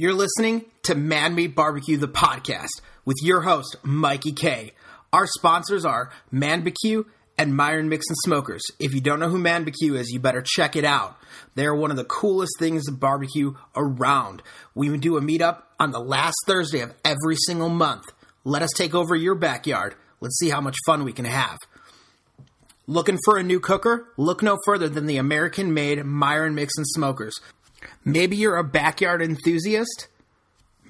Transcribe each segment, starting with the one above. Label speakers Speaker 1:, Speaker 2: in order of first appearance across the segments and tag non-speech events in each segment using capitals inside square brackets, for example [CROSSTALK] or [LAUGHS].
Speaker 1: You're listening to Man Meat Barbecue, the podcast, with your host, Mikey K. Our sponsors are ManBBQ and Myron Mixon Smokers. If you don't know who ManBBQ is, you better check it out. They're one of the coolest things of barbecue around. We do a meetup on the last Thursday of every single month. Let us take over your backyard. Let's see how much fun we can have. Looking for a new cooker? Look no further than the American made Myron Mixon Smokers. Maybe you're a backyard enthusiast.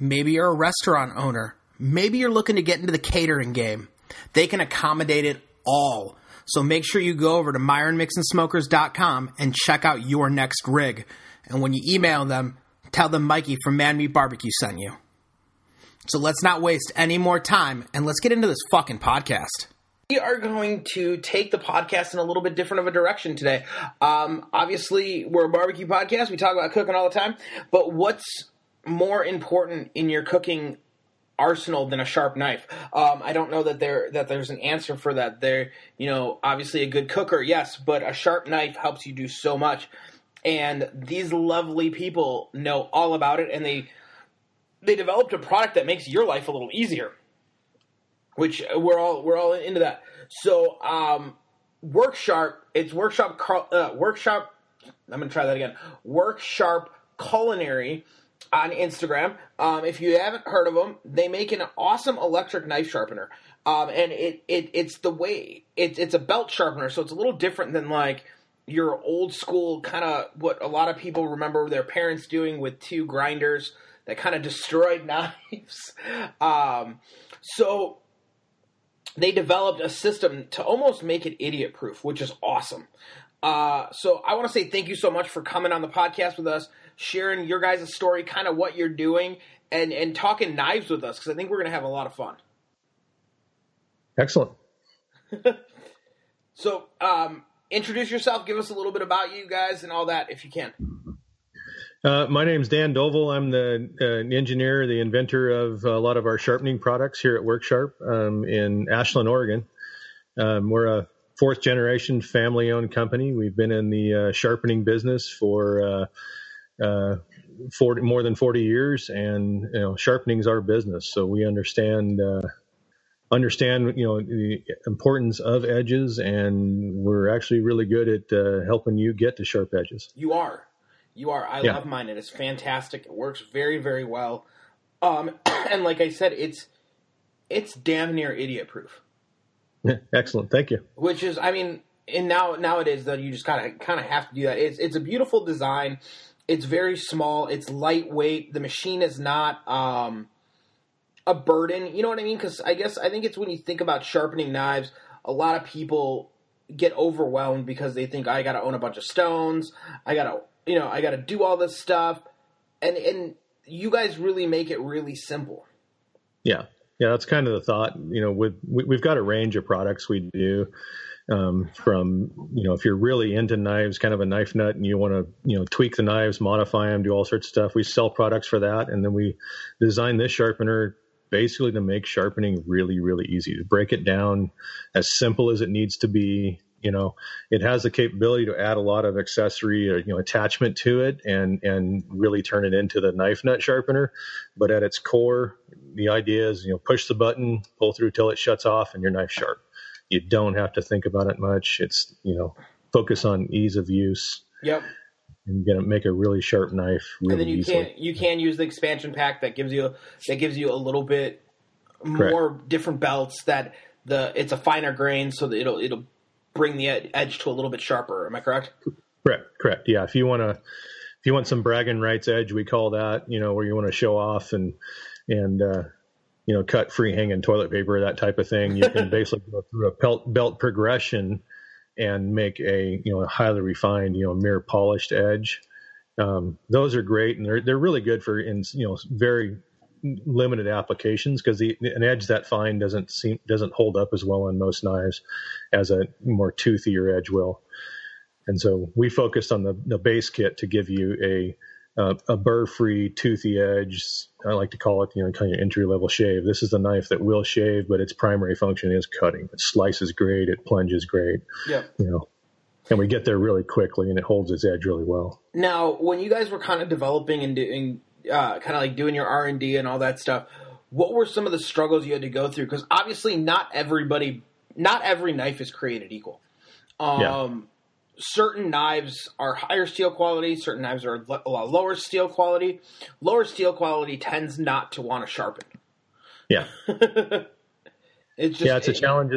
Speaker 1: Maybe you're a restaurant owner. Maybe you're looking to get into the catering game. They can accommodate it all. So make sure you go over to myronmixonsmokers.com and check out your next rig. And when you email them, tell them Mikey from Man Meat Barbecue sent you. So let's not waste any more time and let's get into this fucking podcast. We are going to take the podcast in a little bit different of a direction today. Um, obviously, we're a barbecue podcast. We talk about cooking all the time. But what's more important in your cooking arsenal than a sharp knife. Um, I don't know that there that there's an answer for that. There, you know, obviously a good cooker, yes, but a sharp knife helps you do so much. And these lovely people know all about it, and they they developed a product that makes your life a little easier. Which we're all we're all into that. So, um, Work Sharp, it's workshop uh, workshop. I'm gonna try that again. Work Sharp Culinary on Instagram. Um, if you haven't heard of them, they make an awesome electric knife sharpener. Um, and it, it it's the way it, it's a belt sharpener, so it's a little different than like your old school kind of what a lot of people remember their parents doing with two grinders that kind of destroyed [LAUGHS] knives. Um, so they developed a system to almost make it idiot proof, which is awesome. Uh, so I want to say thank you so much for coming on the podcast with us, sharing your guys' story, kind of what you're doing, and and talking knives with us because I think we're gonna have a lot of fun.
Speaker 2: Excellent. [LAUGHS]
Speaker 1: so, um, introduce yourself. Give us a little bit about you guys and all that, if you can.
Speaker 2: Uh, my name's Dan Dovel. I'm the uh, engineer, the inventor of a lot of our sharpening products here at WorkSharp um, in Ashland, Oregon. Um, we're a fourth generation family owned company. We've been in the uh, sharpening business for uh, uh, 40, more than 40 years, and you know, sharpening is our business. So we understand uh, understand you know the importance of edges, and we're actually really good at uh, helping you get to sharp edges.
Speaker 1: You are, you are. I yeah. love mine. It is fantastic. It works very very well. Um, [CLEARS THROAT] and like I said, it's it's damn near idiot proof.
Speaker 2: Yeah, Excellent, thank you.
Speaker 1: Which is, I mean, and now nowadays though, you just kind of kind of have to do that. It's it's a beautiful design. It's very small. It's lightweight. The machine is not um, a burden. You know what I mean? Because I guess I think it's when you think about sharpening knives, a lot of people get overwhelmed because they think I got to own a bunch of stones. I got to you know I got to do all this stuff, and and you guys really make it really simple.
Speaker 2: Yeah, yeah, that's kind of the thought. You know, with we, have got a range of products we do. Um, from you know, if you're really into knives, kind of a knife nut, and you want to you know tweak the knives, modify them, do all sorts of stuff. We sell products for that, and then we design this sharpener basically to make sharpening really, really easy to break it down as simple as it needs to be you know it has the capability to add a lot of accessory or uh, you know attachment to it and and really turn it into the knife nut sharpener. But at its core the idea is you know push the button pull through till it shuts off and your knife sharp. You don't have to think about it much. It's you know focus on ease of use.
Speaker 1: Yep.
Speaker 2: And get make a really sharp knife really
Speaker 1: and then you
Speaker 2: easily.
Speaker 1: can you can use the expansion pack that gives you that gives you a little bit more Correct. different belts that the it's a finer grain so that it'll it'll bring the edge to a little bit sharper. Am I correct?
Speaker 2: Correct. Correct. Yeah. If you want to, if you want some bragging rights edge, we call that, you know, where you want to show off and, and, uh, you know, cut free hanging toilet paper, that type of thing. You can [LAUGHS] basically go through a belt, belt progression and make a, you know, a highly refined, you know, mirror polished edge. Um, those are great and they're, they're really good for in, you know, very limited applications because the an edge that fine doesn't seem doesn't hold up as well on most knives as a more toothier edge will. And so we focused on the, the base kit to give you a uh, a burr-free toothy edge. I like to call it, you know, kind of entry level shave. This is the knife that will shave, but its primary function is cutting. It slices great, it plunges great.
Speaker 1: Yeah.
Speaker 2: You know, and we get there really quickly, and it holds its edge really well.
Speaker 1: Now, when you guys were kind of developing and doing uh, kind of like doing your R and D and all that stuff, what were some of the struggles you had to go through? Because obviously, not everybody, not every knife is created equal. Um, yeah. Certain knives are higher steel quality. Certain knives are a lot lower steel quality. Lower steel quality tends not to want to sharpen.
Speaker 2: Yeah. [LAUGHS] it's just, yeah, it's a challenge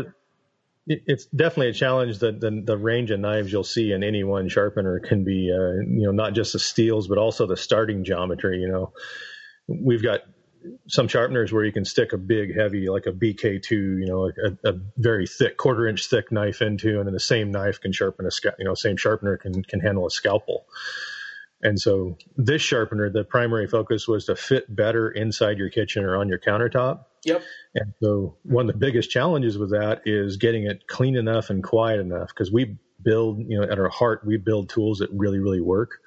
Speaker 2: it's definitely a challenge that the, the, range of knives you'll see in any one sharpener can be, uh, you know, not just the steels, but also the starting geometry. You know, we've got some sharpeners where you can stick a big, heavy, like a BK2, you know, a, a very thick, quarter inch thick knife into, and then the same knife can sharpen a, you know, same sharpener can can handle a scalpel. And so this sharpener, the primary focus was to fit better inside your kitchen or on your countertop.
Speaker 1: Yep.
Speaker 2: And so one of the biggest challenges with that is getting it clean enough and quiet enough because we build, you know, at our heart, we build tools that really, really work.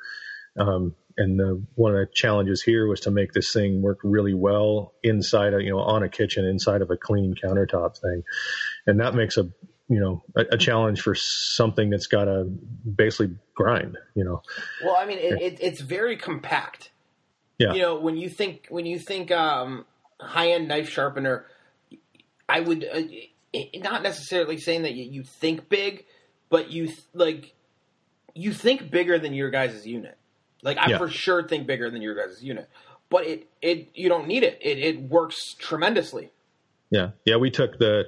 Speaker 2: Um, and the, one of the challenges here was to make this thing work really well inside of, you know, on a kitchen, inside of a clean countertop thing. And that makes a you know a, a, challenge for something that's got to basically grind you know
Speaker 1: well i mean it, it, it's very compact
Speaker 2: yeah
Speaker 1: you know when you think when you think um, high-end knife sharpener i would uh, not necessarily saying that you, you think big but you th- like you think bigger than your guys' unit. Like i yeah. for sure think bigger than your guys' unit. But it it you don't need it. It, it works tremendously.
Speaker 2: Yeah. Yeah we took the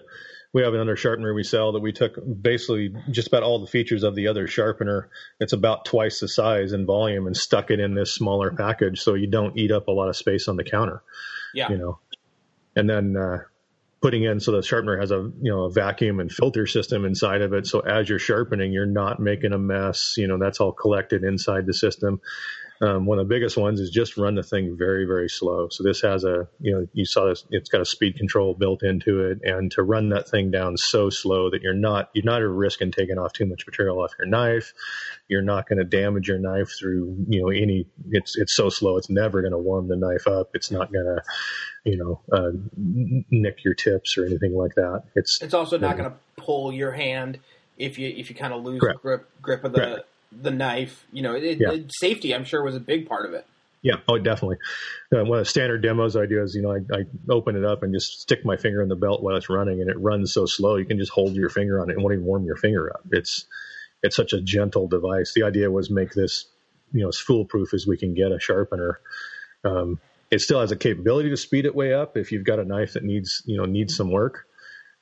Speaker 2: we have another sharpener we sell that we took basically just about all the features of the other sharpener. It's about twice the size and volume and stuck it in this smaller package so you don't eat up a lot of space on the counter.
Speaker 1: Yeah.
Speaker 2: You know, and then, uh, putting in so the sharpener has a you know a vacuum and filter system inside of it so as you're sharpening you're not making a mess you know that's all collected inside the system um, one of the biggest ones is just run the thing very, very slow. So this has a, you know, you saw this, it's got a speed control built into it and to run that thing down so slow that you're not, you're not at risk in taking off too much material off your knife. You're not going to damage your knife through, you know, any, it's, it's so slow. It's never going to warm the knife up. It's not going to, you know, uh, nick your tips or anything like that. It's,
Speaker 1: it's also not going to pull your hand if you, if you kind of lose grip, grip of the, the knife. You know, it, yeah. it, safety, I'm sure, was a big part of it.
Speaker 2: Yeah, oh, definitely. Uh, one of the standard demos I do is, you know, I, I, open it up and just stick my finger in the belt while it's running, and it runs so slow you can just hold your finger on it and won't even warm your finger up. It's it's such a gentle device. The idea was make this, you know, as foolproof as we can get a sharpener. Um, it still has a capability to speed it way up if you've got a knife that needs, you know, needs some work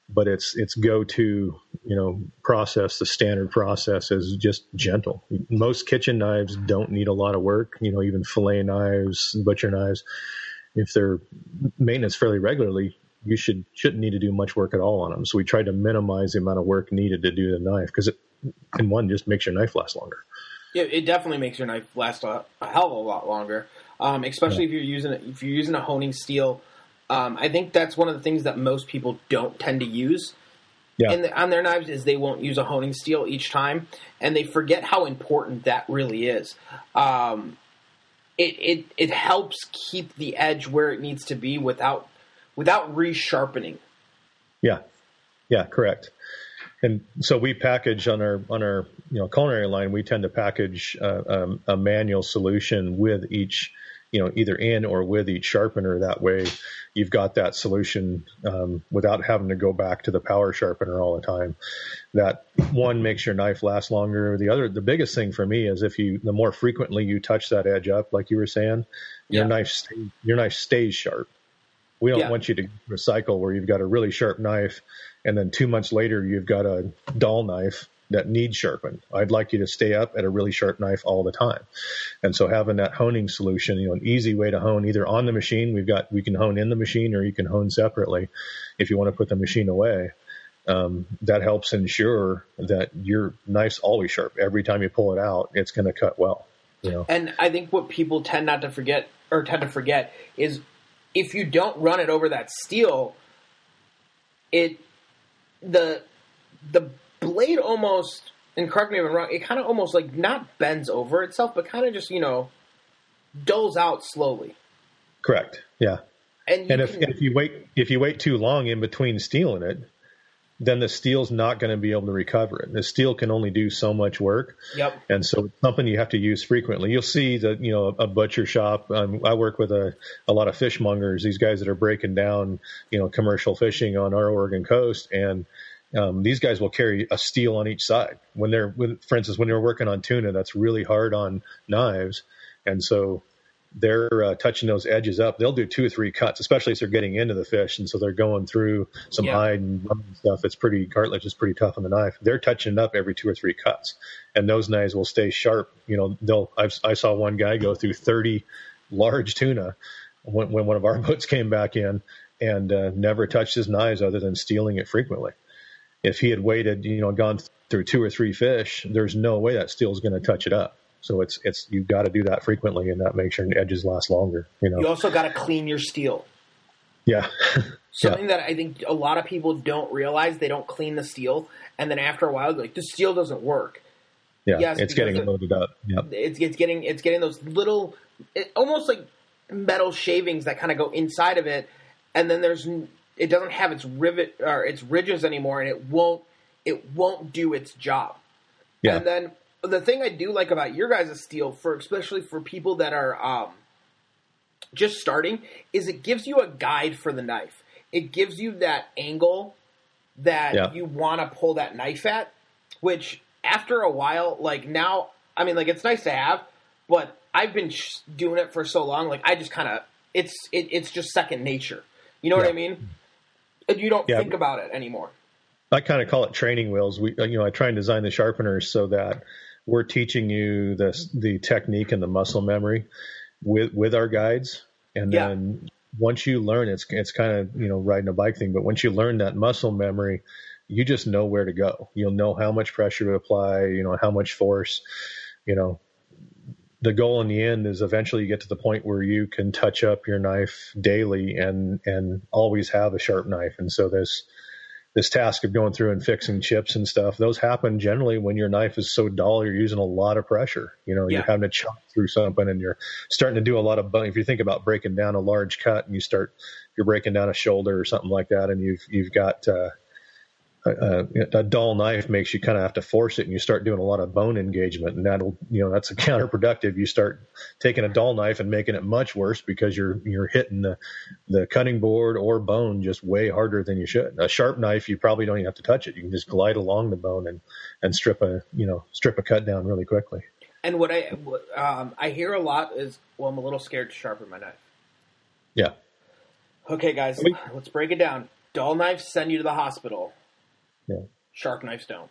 Speaker 2: but its its go to you know process, the standard process is just gentle. Most kitchen knives don't need a lot of work. You know, even fillet knives, butcher knives, if they're maintenance fairly regularly, you should shouldn't need to do much work at all on them. So we tried to minimize the amount of work needed to do the knife because it, and one, just makes your knife last longer.
Speaker 1: Yeah, it definitely makes your knife last a, a hell of a lot longer, um, especially yeah. if you're using if you're using a honing steel um, I think that's one of the things that most people don't tend to use yeah. the, on their knives is they won't use a honing steel each time, and they forget how important that really is. Um, it, it it helps keep the edge where it needs to be without without resharpening.
Speaker 2: Yeah, yeah, correct. And so we package on our on our you know culinary line. We tend to package uh, um, a manual solution with each you know either in or with each sharpener. That way, you've got that solution um, without having to go back to the power sharpener all the time. That one makes your knife last longer. The other, the biggest thing for me is if you, the more frequently you touch that edge up, like you were saying, your yeah. knife, your knife stays sharp. We don't yeah. want you to recycle where you've got a really sharp knife, and then two months later you've got a dull knife that needs sharpened. I'd like you to stay up at a really sharp knife all the time. And so having that honing solution, you know, an easy way to hone either on the machine, we've got, we can hone in the machine or you can hone separately if you want to put the machine away. Um, that helps ensure that your knife's always sharp. Every time you pull it out, it's going to cut well. You know?
Speaker 1: And I think what people tend not to forget or tend to forget is if you don't run it over that steel, it the the blade almost, and correct me if I'm wrong, it kind of almost like not bends over itself, but kind of just you know dulls out slowly.
Speaker 2: Correct. Yeah. And, and if, can, if you wait if you wait too long in between steeling it, then the steel's not going to be able to recover it. The steel can only do so much work.
Speaker 1: Yep.
Speaker 2: And so it's something you have to use frequently. You'll see that, you know, a butcher shop. Um, I work with a, a lot of fishmongers, these guys that are breaking down, you know, commercial fishing on our Oregon coast. And um, these guys will carry a steel on each side. When they're, with, for instance, when they're working on tuna, that's really hard on knives. And so they're uh, touching those edges up. They'll do two or three cuts, especially if they're getting into the fish, and so they're going through some
Speaker 1: Yeah.
Speaker 2: hide and stuff. It's pretty cartilage is pretty tough on the knife. They're touching it up every two or three cuts, and those knives will stay sharp. You know, they'll. I've, I saw one guy go through thirty large tuna when, when one of our [LAUGHS] boats came back in, and uh, never touched his knives other than steeling it frequently. If he had waited, you know, gone through two or three fish, there's no way that steel's going to touch it up. So it's it's you've got to do that frequently, and that makes your edges last longer. You know,
Speaker 1: You also got to clean your steel. [LAUGHS]
Speaker 2: yeah,
Speaker 1: Something that I think a lot of people don't realize they don't clean the steel, and then after a while, like the steel doesn't work.
Speaker 2: yeah,
Speaker 1: Yes,
Speaker 2: it's getting loaded up. Yeah,
Speaker 1: It's, it's getting it's getting those little, it, almost like metal shavings that kind of go inside of it, and then there's it doesn't have its rivet or its ridges anymore, and it won't it won't do its job.
Speaker 2: yeah,
Speaker 1: And then the thing I do like about your guys' steel, for especially for people that are um, just starting, is it gives you a guide for the knife. It gives you that angle that
Speaker 2: Yeah.
Speaker 1: you want to pull that knife at. Which after a while, like now, I mean, like it's nice to have, but I've been sh- doing it for so long, like I just kind of it's it, it's just second nature. You know what I mean? And you don't
Speaker 2: Yeah.
Speaker 1: think about it anymore.
Speaker 2: I kind of call it training wheels. We, you know, I try and design the sharpeners so that we're teaching you the the technique and the muscle memory with with our guides, and
Speaker 1: Yeah.
Speaker 2: then once you learn, it's it's kind of you know riding a bike thing. But once you learn that muscle memory, you just know where to go. You'll know how much pressure to apply. You know how much force. You know, the goal in the end is eventually you get to the point where you can touch up your knife daily and and always have a sharp knife. And so this this task of going through and fixing chips and stuff, those happen generally when your knife is so dull, you're using a lot of pressure. You know,
Speaker 1: Yeah.
Speaker 2: you're having to chop through something and you're starting to do a lot of bone. If you think about breaking down a large cut and you start, you're breaking down a shoulder or something like that, and you've, you've got, uh, a, a, a dull knife makes you kind of have to force it and you start doing a lot of bone engagement and that'll you know that's a [LAUGHS] counterproductive you start taking a dull knife and making it much worse because you're you're hitting the the cutting board or bone just way harder than you should a sharp knife you probably don't even have to touch it you can just glide along the bone and and strip a you know strip a cut down really quickly
Speaker 1: And what I what, um, I hear a lot is, well, I'm a little scared to sharpen my knife.
Speaker 2: yeah
Speaker 1: Okay, guys,
Speaker 2: mean-
Speaker 1: let's break it down. Dull knives send you to the hospital.
Speaker 2: Yeah.
Speaker 1: Sharp knives don't.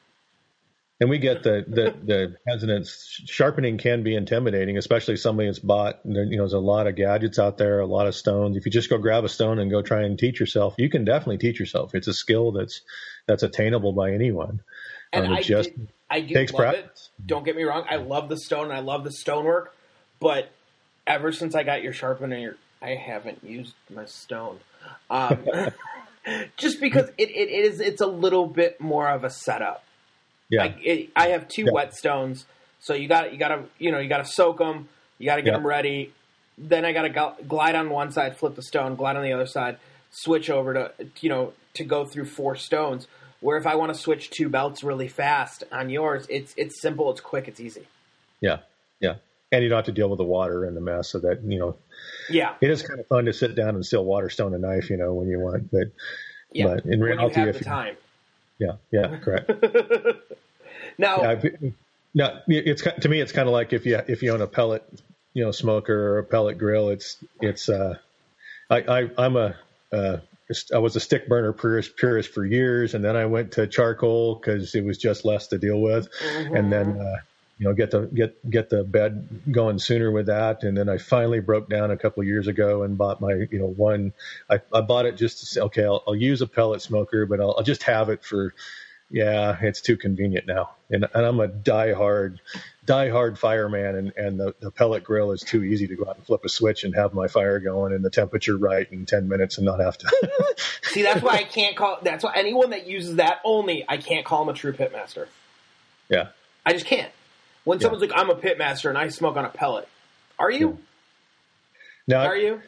Speaker 2: And we get the, the, the hesitance. Sharpening can be intimidating, especially somebody that's bought, you know, there's a lot of gadgets out there, a lot of stones. If you just go grab a stone and go try and teach yourself, you can definitely teach yourself. It's a skill that's, that's attainable by anyone.
Speaker 1: And
Speaker 2: Um, it
Speaker 1: I,
Speaker 2: just
Speaker 1: did, I do
Speaker 2: takes
Speaker 1: love
Speaker 2: practice.
Speaker 1: it. Don't get me wrong. I love the stone. I love the stonework. But ever since I got your sharpener, I haven't used my stone. Um, [LAUGHS] [LAUGHS] just because it, it is, it's a little bit more of a setup.
Speaker 2: Yeah.
Speaker 1: Like it, I have two
Speaker 2: Yeah.
Speaker 1: wet stones, so you got you got to you know you got to soak them, you got to get
Speaker 2: Yeah.
Speaker 1: them ready. Then I got to go, glide on one side, flip the stone, glide on the other side, switch over to you know to go through four stones. Where if I want to switch two belts really fast on yours, it's it's simple, it's quick, it's easy.
Speaker 2: yeah. Yeah. And you don't have to deal with the water and the mess so that, you know,
Speaker 1: Yeah,
Speaker 2: it is kind of fun to sit down and still Waterstone a knife, you know, when you want, but,
Speaker 1: yeah.
Speaker 2: but in
Speaker 1: you
Speaker 2: reality, if
Speaker 1: the time.
Speaker 2: yeah, yeah, correct. [LAUGHS]
Speaker 1: Now,
Speaker 2: Yeah, I- no, it's to me, it's kind of like if you if you own a pellet, you know, smoker or a pellet grill. It's it's. Uh, I, I I'm a uh, I was a stick burner purist purist for years, and then I went to charcoal because it was just less to deal with, and then. Uh, you know, get the get get the bed going sooner with that, and then I finally broke down a couple of years ago and bought my, you know, one. I, I bought it just to say, okay, I'll, I'll use a pellet smoker, but I'll, I'll just have it for yeah, it's too convenient now. And, and I'm a diehard, diehard fireman, and, and the, the pellet grill is too easy to go out and flip a switch and have my fire going and the temperature right in 10 minutes and not have to. [LAUGHS]
Speaker 1: see, that's why I can't call. That's why anyone that uses that only, I can't call him a true pitmaster.
Speaker 2: yeah.
Speaker 1: I just can't. When someone's like, "I'm a pitmaster and I smoke on a pellet," are you?
Speaker 2: Now,
Speaker 1: Are you?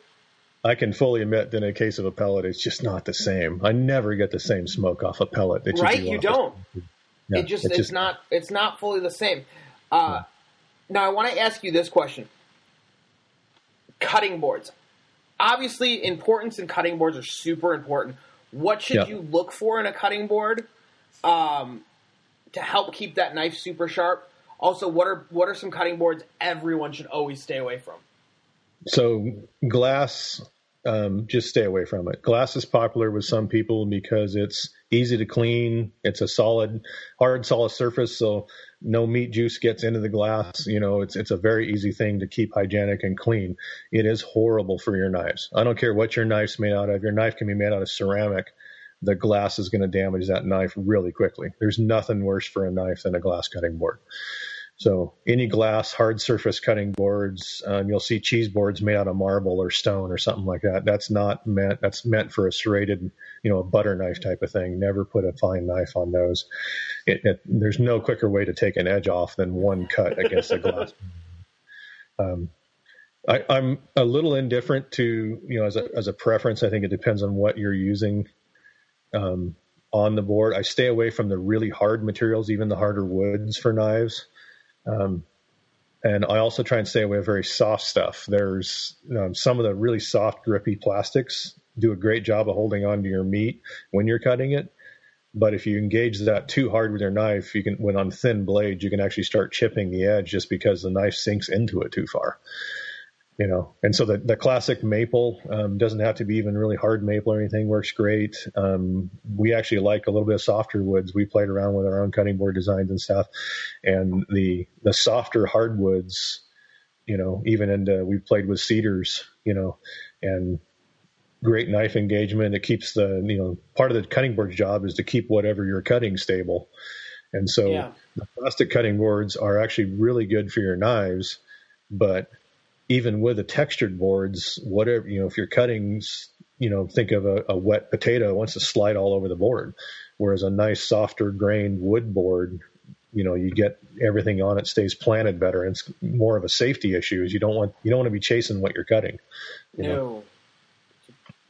Speaker 2: I can fully admit that in a case of a pellet, it's just not the same. I never get the same smoke off a pellet. That
Speaker 1: right, you, you don't. Yeah, it just it's, it's just, not it's not fully the same. Uh, yeah. Now I want to ask you this question: cutting boards. Obviously, importance in cutting boards are super important. What should yeah. you look for in a cutting board um, to help keep that knife super sharp? Also, what are what are some cutting boards everyone should always stay away from?
Speaker 2: So glass, um, just stay away from it. Glass is popular with some people because it's easy to clean. It's a solid, hard, solid surface, so no meat juice gets into the glass. You know, it's it's a very easy thing to keep hygienic and clean. It is horrible for your knives. I don't care what your knife's made out of. Your knife can be made out of ceramic. The glass is going to damage that knife really quickly. There's nothing worse for a knife than a glass cutting board. So any glass, hard surface cutting boards, um, you'll see cheese boards made out of marble or stone or something like that. That's not meant. That's meant for a serrated, you know, a butter knife type of thing. Never put a fine knife on those. It, it, there's no quicker way to take an edge off than one cut against a glass. [LAUGHS] Um, I, am a little indifferent to you know as a as a preference. I think it depends on what you're using. Um, on the board, I stay away from the really hard materials, even the harder woods for knives. Um, and I also try and stay away from very soft stuff. There's um, some of the really soft, grippy plastics do a great job of holding on to your meat when you're cutting it. But if you engage that too hard with your knife, you can, when on thin blades, you can actually start chipping the edge just because the knife sinks into it too far you know, and so the, the classic maple um, doesn't have to be even really hard maple or anything. Works great. Um, we actually like a little bit of softer woods. We played around with our own cutting board designs and stuff, and the the softer hardwoods, you know, even into we played with cedars, you know, and great knife engagement. It keeps the you know part of the cutting board's job is to keep whatever you're cutting stable, and so yeah. the plastic cutting boards are actually really good for your knives, but even with the textured boards, whatever, you know, if you're cutting, you know, think of a, a wet potato, it wants to slide all over the board. Whereas a nice, softer grained wood board, you know, you get everything on it stays planted better. And it's more of a safety issue is you don't want, you don't want to be chasing what you're cutting. You no. Know?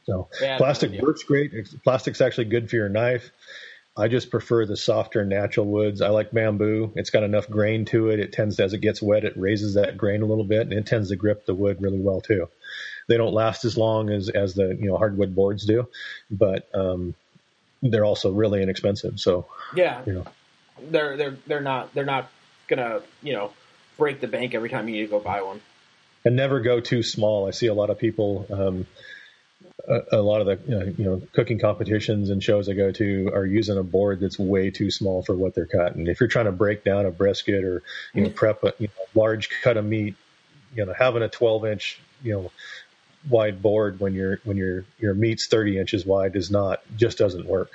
Speaker 2: So Bad plastic idea. works great. Plastic's actually good for your knife. I just prefer the softer natural woods. I like bamboo. It's got enough grain to it. It tends to, as it gets wet, it raises that grain a little bit, and it tends to grip the wood really well too. They don't last as long as as the you know hardwood boards do, but um, they're also really inexpensive. So
Speaker 1: yeah, you know, they're they're they're not they're not gonna you know break the bank every time you need to go buy one.
Speaker 2: And never go too small. I see a lot of people. Um, a, a lot of the uh, you know cooking competitions and shows I go to are using a board that's way too small for what they're cutting. If you're trying to break down a brisket or you know prep a you know, large cut of meat, you know having a 12 inch you know wide board when your when your your meat's 30 inches wide does not just doesn't work.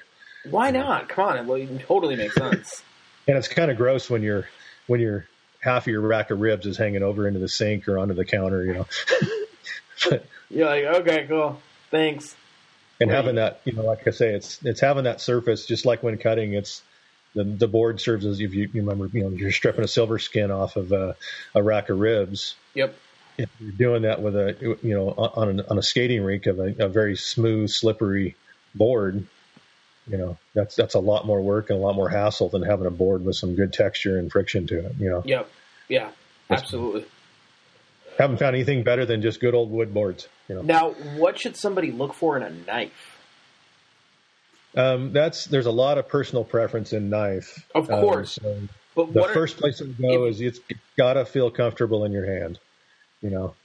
Speaker 1: Why not? Come on, it totally makes sense. [LAUGHS]
Speaker 2: and it's kind of gross when you're when you're half of your rack of ribs is hanging over into the sink or onto the counter, you know.
Speaker 1: but, [LAUGHS] you're like, okay, cool. Thanks.
Speaker 2: And Great. having that, you know, like I say, it's it's having that surface, just like when cutting, it's the the board serves as if you, you remember, you know, you're stripping a silver skin off of a, a rack of ribs.
Speaker 1: Yep.
Speaker 2: If you're doing that with a, you know, on a, on a skating rink of a, a very smooth, slippery board, you know, that's that's a lot more work and a lot more hassle than having a board with some good texture and friction to it. You know.
Speaker 1: Yep. Yeah. Absolutely
Speaker 2: haven't found anything better than just good old wood boards. You know.
Speaker 1: Now, what should somebody look for in a knife?
Speaker 2: Um, that's there's a lot of personal preference in knife.
Speaker 1: Of um, course, um,
Speaker 2: so but the first are, place to go if, is it's, it's got to feel comfortable in your hand. You know,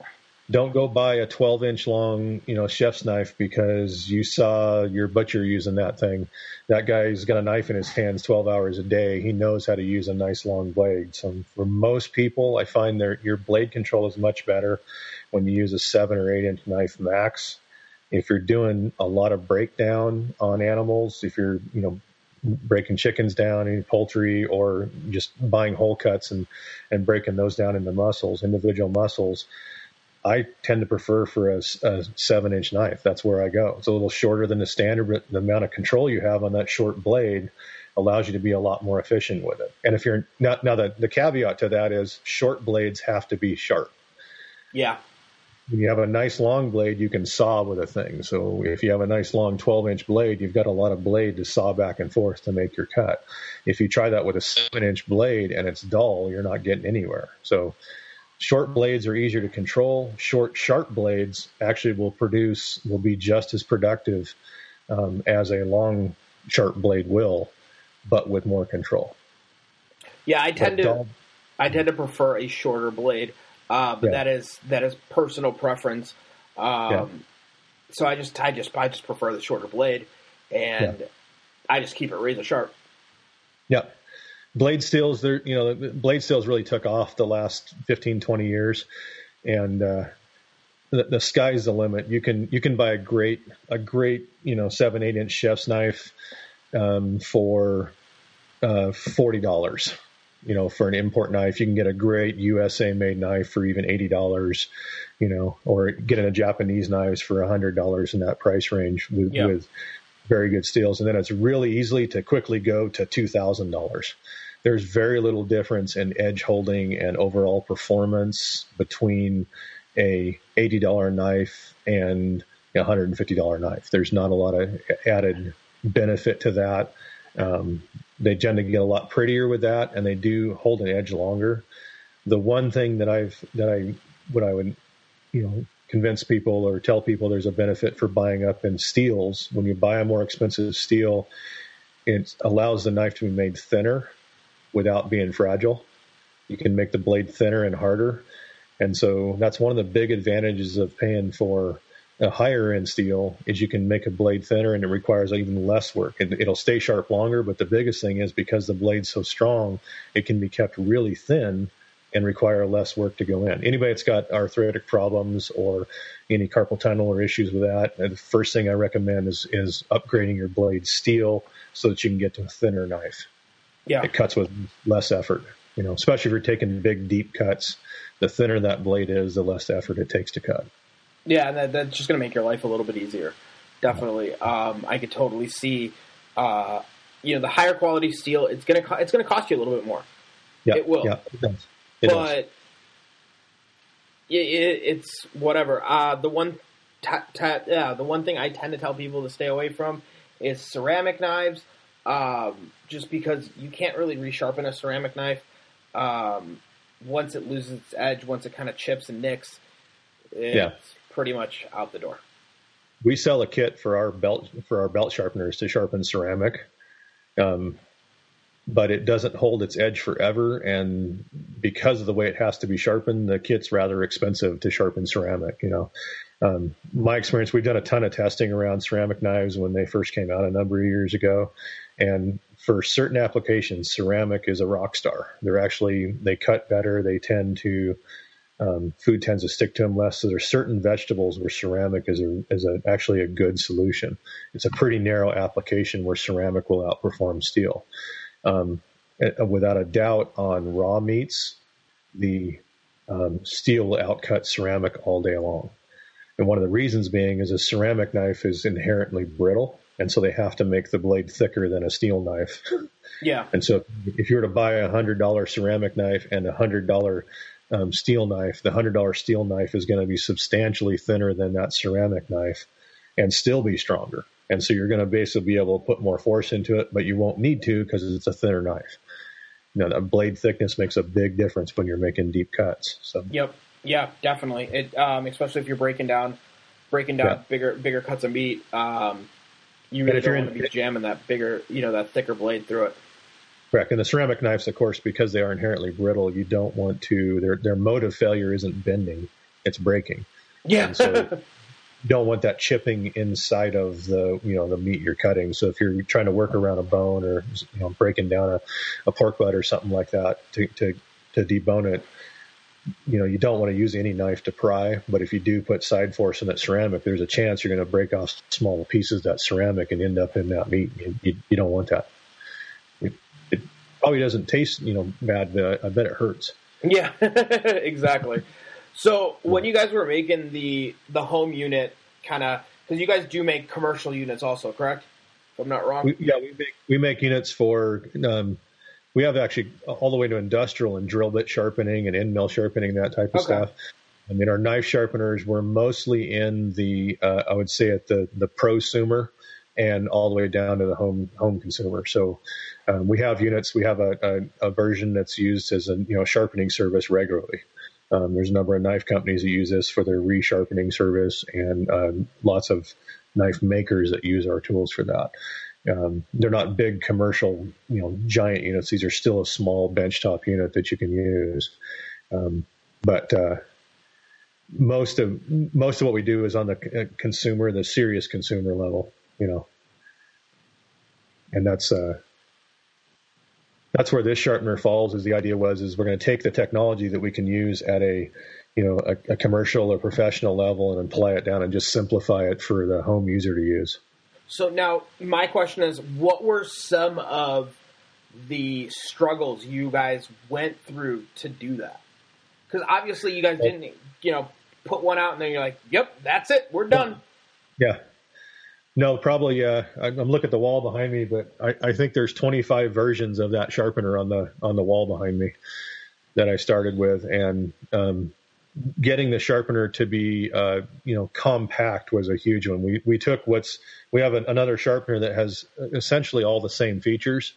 Speaker 2: don't go buy a 12 inch long, you know, chef's knife because you saw your butcher using that thing. That guy's got a knife in his hands 12 hours a day. He knows how to use a nice long blade. So for most people, I find their your blade control is much better when you use a seven or eight inch knife max. If you're doing a lot of breakdown on animals, if you're, you know, breaking chickens down, any poultry, or just buying whole cuts and, and breaking those down into muscles, individual muscles, I tend to prefer for a, a, seven inch knife. That's where I go. It's a little shorter than the standard, but the amount of control you have on that short blade allows you to be a lot more efficient with it. And if you're not now, the, the caveat to that is short blades have to be sharp.
Speaker 1: Yeah.
Speaker 2: when you have a nice long blade, you can saw with a thing. So if you have a nice long 12 inch blade, you've got a lot of blade to saw back and forth to make your cut. If you try that with a seven inch blade and it's dull, you're not getting anywhere. So short blades are easier to control. Short, sharp blades actually will produce, will be just as productive um, as a long, sharp blade will, but with more control.
Speaker 1: Yeah, I tend but to, dull, I tend to prefer a shorter blade. Uh, but yeah. that is that is personal preference. Um, yeah. So I just I just I just prefer the shorter blade, and yeah. I just keep it razor sharp.
Speaker 2: Yeah, blade steels. There, you know, blade steels really took off the last 15, 20 years, and uh, the, the sky's the limit. You can you can buy a great a great you know seven eight inch chef's knife um, for uh, forty dollars you know, for an import knife, you can get a great USA made knife for even eighty dollars, you know, or getting a Japanese knives for hundred dollars in that price range with, yeah. with very good steels. And then it's really easily to quickly go to two thousand dollars. There's very little difference in edge holding and overall performance between a eighty dollar knife and a hundred and fifty dollar knife. There's not a lot of added benefit to that. Um, they tend to get a lot prettier with that, and they do hold an edge longer. The one thing that I've that I what I would you know convince people or tell people there's a benefit for buying up in steels. When you buy a more expensive steel, it allows the knife to be made thinner without being fragile. You can make the blade thinner and harder. And so that's one of the big advantages of paying for a higher end steel is you can make a blade thinner and it requires even less work. and it'll stay sharp longer, but the biggest thing is because the blade's so strong, it can be kept really thin and require less work to go in. Anybody that's got arthritic problems or any carpal tunnel or issues with that, the first thing I recommend is is upgrading your blade steel so that you can get to a thinner knife. Yeah, it cuts with less effort. You know, especially if you're taking big deep cuts. The thinner that blade is, the less effort it takes to cut.
Speaker 1: Yeah, that, that's just going to make your life a little bit easier. Definitely, um, I could totally see. Uh, you know, the higher quality steel, it's gonna co- it's gonna cost you a little bit more.
Speaker 2: Yeah,
Speaker 1: it will.
Speaker 2: Yeah, it does.
Speaker 1: It but does. It, it's whatever. Uh, the one, ta- ta- yeah, the one thing I tend to tell people to stay away from is ceramic knives. Um, just because you can't really resharpen a ceramic knife. Um, once it loses its edge, once it kind of chips and nicks, yeah pretty much out the door.
Speaker 2: We sell a kit for our belt for our belt sharpeners to sharpen ceramic, um, but it doesn't hold its edge forever. And because of the way it has to be sharpened, the kit's rather expensive to sharpen ceramic. You know, um, my experience, we've done a ton of testing around ceramic knives when they first came out a number of years ago, and for certain applications, ceramic is a rock star. They're actually they cut better. They tend to um, food tends to stick to them less. So there's certain vegetables where ceramic is a, is a, actually a good solution. It's a pretty narrow application where ceramic will outperform steel. Um, without a doubt, on raw meats, the um, steel will outcut ceramic all day long. And one of the reasons being is a ceramic knife is inherently brittle, and so they have to make the blade thicker than a steel knife.
Speaker 1: Yeah.
Speaker 2: And so if you were to buy a hundred dollar ceramic knife and a hundred dollar um, steel knife, the hundred dollar steel knife is going to be substantially thinner than that ceramic knife, and still be stronger. And so you're going to basically be able to put more force into it, but you won't need to because it's a thinner knife. You know, the blade thickness makes a big difference when you're making deep cuts. So.
Speaker 1: Yep. Yeah, definitely. It, um, especially if you're breaking down, breaking down yeah. bigger, bigger cuts of meat. Um, you really don't want to be jamming that bigger, you know, that thicker blade through it.
Speaker 2: Correct. And the ceramic knives, of course, because they are inherently brittle, you don't want to, their, their mode of failure isn't bending, it's breaking.
Speaker 1: Yeah. so
Speaker 2: you [LAUGHS] don't want that chipping inside of the, you know, the meat you're cutting. So if you're trying to work around a bone or, you know, breaking down a, a pork butt or something like that to, to, to debone it, you know, you don't want to use any knife to pry, but if you do put side force in that ceramic, there's a chance you're going to break off small pieces of that ceramic and end up in that meat. You, you, you don't want that It probably doesn't taste, you know, bad, but I bet it hurts.
Speaker 1: Yeah, [LAUGHS] exactly. So when you guys were making the the home unit, kind of because you guys do make commercial units also, correct? If I'm not wrong.
Speaker 2: We, yeah, we make we make units for. Um, we have actually all the way to industrial and drill bit sharpening and end mill sharpening that type of okay. stuff. I mean, our knife sharpeners were mostly in the, uh, I would say, at the the prosumer and all the way down to the home home consumer. So um, we have units. We have a, a, a, version that's used as a you know sharpening service regularly. Um, there's a number of knife companies that use this for their resharpening service, and uh, lots of knife makers that use our tools for that. Um, they're not big commercial, you know, giant units. These are still a small benchtop unit that you can use. Um, but uh, most of most of what we do is on the uh, consumer, the serious consumer level, you know, and that's uh, that's where this sharpener falls. Is the idea was is we're going to take the technology that we can use at a you know a, a commercial or professional level and apply it down and just simplify it for the home user to use.
Speaker 1: So now my question is, what were some of the struggles you guys went through to do that? Because obviously you guys didn't, you know, put one out and then you're like, "Yep, that's it, we're done."
Speaker 2: Yeah. No, probably. Uh, I'm looking at the wall behind me, but I, I think there's 25 versions of that sharpener on the on the wall behind me that I started with, and um, getting the sharpener to be uh, you know compact was a huge one. We we took what's we have an, another sharpener that has essentially all the same features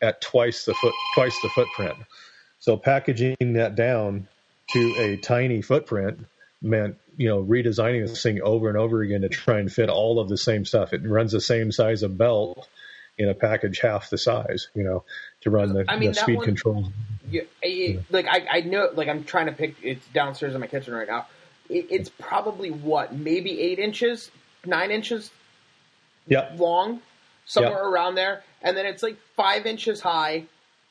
Speaker 2: at twice the foot twice the footprint. So packaging that down to a tiny footprint meant you know redesigning this thing over and over again to try and fit all of the same stuff. It runs the same size of belt in a package half the size. You know to run the, I mean, the speed one, controls.
Speaker 1: Yeah, it, like I, I know, like I'm trying to pick. It's downstairs in my kitchen right now. It, it's probably what maybe eight inches, nine inches,
Speaker 2: yep.
Speaker 1: long, somewhere yep. around there, and then it's like five inches high,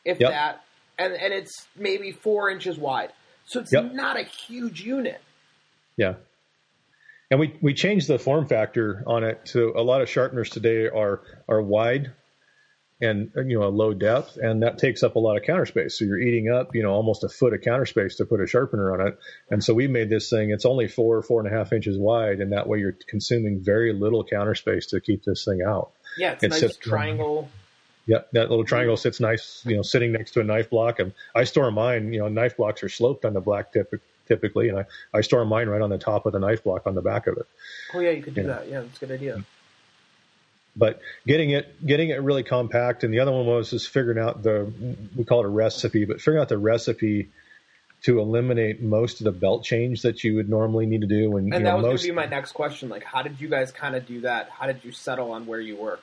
Speaker 1: if yep. that, and and it's maybe four inches wide. So it's not a huge unit.
Speaker 2: Yeah. And we, we changed the form factor on it to a lot of sharpeners today are are wide and you know a low depth, and that takes up a lot of counter space. So you're eating up you know almost a foot of counter space to put a sharpener on it. And so we made this thing. It's only four four and a half inches wide, and that way you're consuming very little counter space to keep this thing out.
Speaker 1: Yeah, it's a nice triangle.
Speaker 2: Yeah, that little triangle sits nice, you know, sitting next to a knife block. And I store mine, you know, knife blocks are sloped on the black tip typically, and I, I store mine right on the top of the knife block on the back of it.
Speaker 1: Oh yeah, you could do yeah. that. Yeah, that's a good idea
Speaker 2: but getting it getting it really compact and the other one was just figuring out the we call it a recipe but figuring out the recipe to eliminate most of the belt change that you would normally need to do
Speaker 1: and,
Speaker 2: and
Speaker 1: that know, was going to be my next question like how did you guys kind of do that? How did you settle on where you were?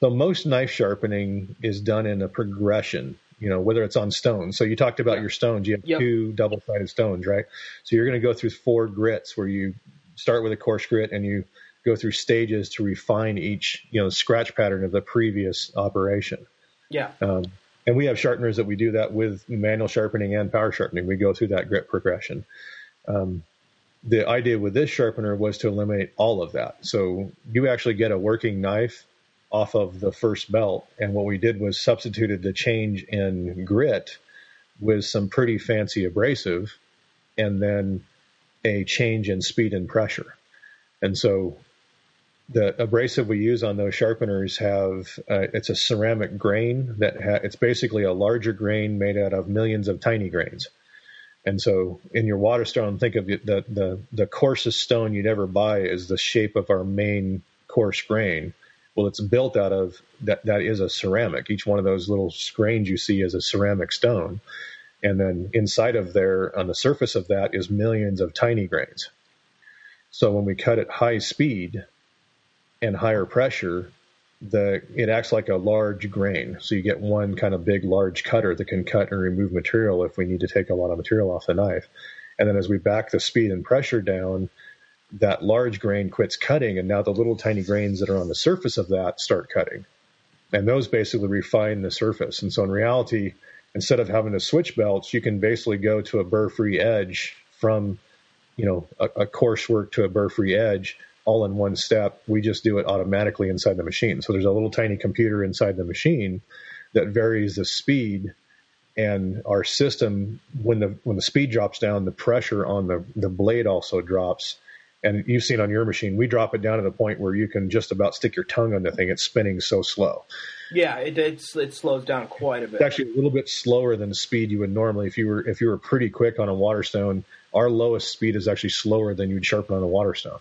Speaker 2: So most knife sharpening is done in a progression you know whether it's on stones. So you talked about yeah. your stones. You have yep. two double sided stones right? So you're going to go through four grits where you start with a coarse grit and you go through stages to refine each you know scratch pattern of the previous operation.
Speaker 1: Yeah.
Speaker 2: Um, and we have sharpeners that we do that with manual sharpening and power sharpening. We go through that grit progression. Um, the idea with this sharpener was to eliminate all of that. So you actually get a working knife off of the first belt. And what we did was substituted the change in grit with some pretty fancy abrasive and then a change in speed and pressure. And so the abrasive we use on those sharpeners have uh, it's a ceramic grain that ha- it's basically a larger grain made out of millions of tiny grains. And so in your water stone, think of the, the, the coarsest stone you'd ever buy is the shape of our main coarse grain. Well, it's built out of that, that is a ceramic. Each one of those little grains you see is a ceramic stone. And then inside of there, on the surface of that, is millions of tiny grains. So when we cut at high speed, and higher pressure, the it acts like a large grain. So you get one kind of big, large cutter that can cut and remove material if we need to take a lot of material off the knife. And then as we back the speed and pressure down, that large grain quits cutting, and now the little tiny grains that are on the surface of that start cutting. And those basically refine the surface. And so in reality, instead of having to switch belts, you can basically go to a burr-free edge from, you know, a, a coarse work to a burr-free edge all in one step. We just do it automatically inside the machine. So there's a little tiny computer inside the machine that varies the speed and our system when the when the speed drops down, the pressure on the the blade also drops. And you've seen on your machine, we drop it down to the point where you can just about stick your tongue on the thing. It's spinning so slow.
Speaker 1: Yeah, it it slows down quite a bit.
Speaker 2: It's actually a little bit slower than the speed you would normally if you were if you were pretty quick on a waterstone our lowest speed is actually slower than you'd sharpen on a Waterstone.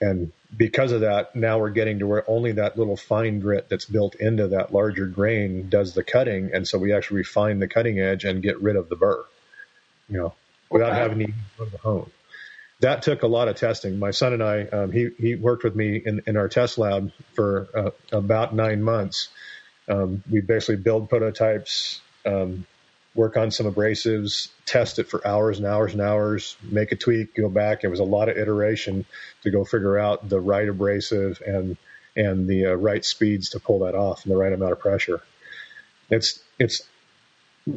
Speaker 2: And because of that, now we're getting to where only that little fine grit that's built into that larger grain does the cutting. And so we actually refine the cutting edge and get rid of the burr, you know, without having to go to the hone. That took a lot of testing. My son and I, um, he, he worked with me in, in our test lab for uh, about nine months. Um, we basically build prototypes, um, work on some abrasives, test it for hours and hours and hours, make a tweak, go back. It was a lot of iteration to go figure out the right abrasive and and the uh, right speeds to pull that off and the right amount of pressure. It's it's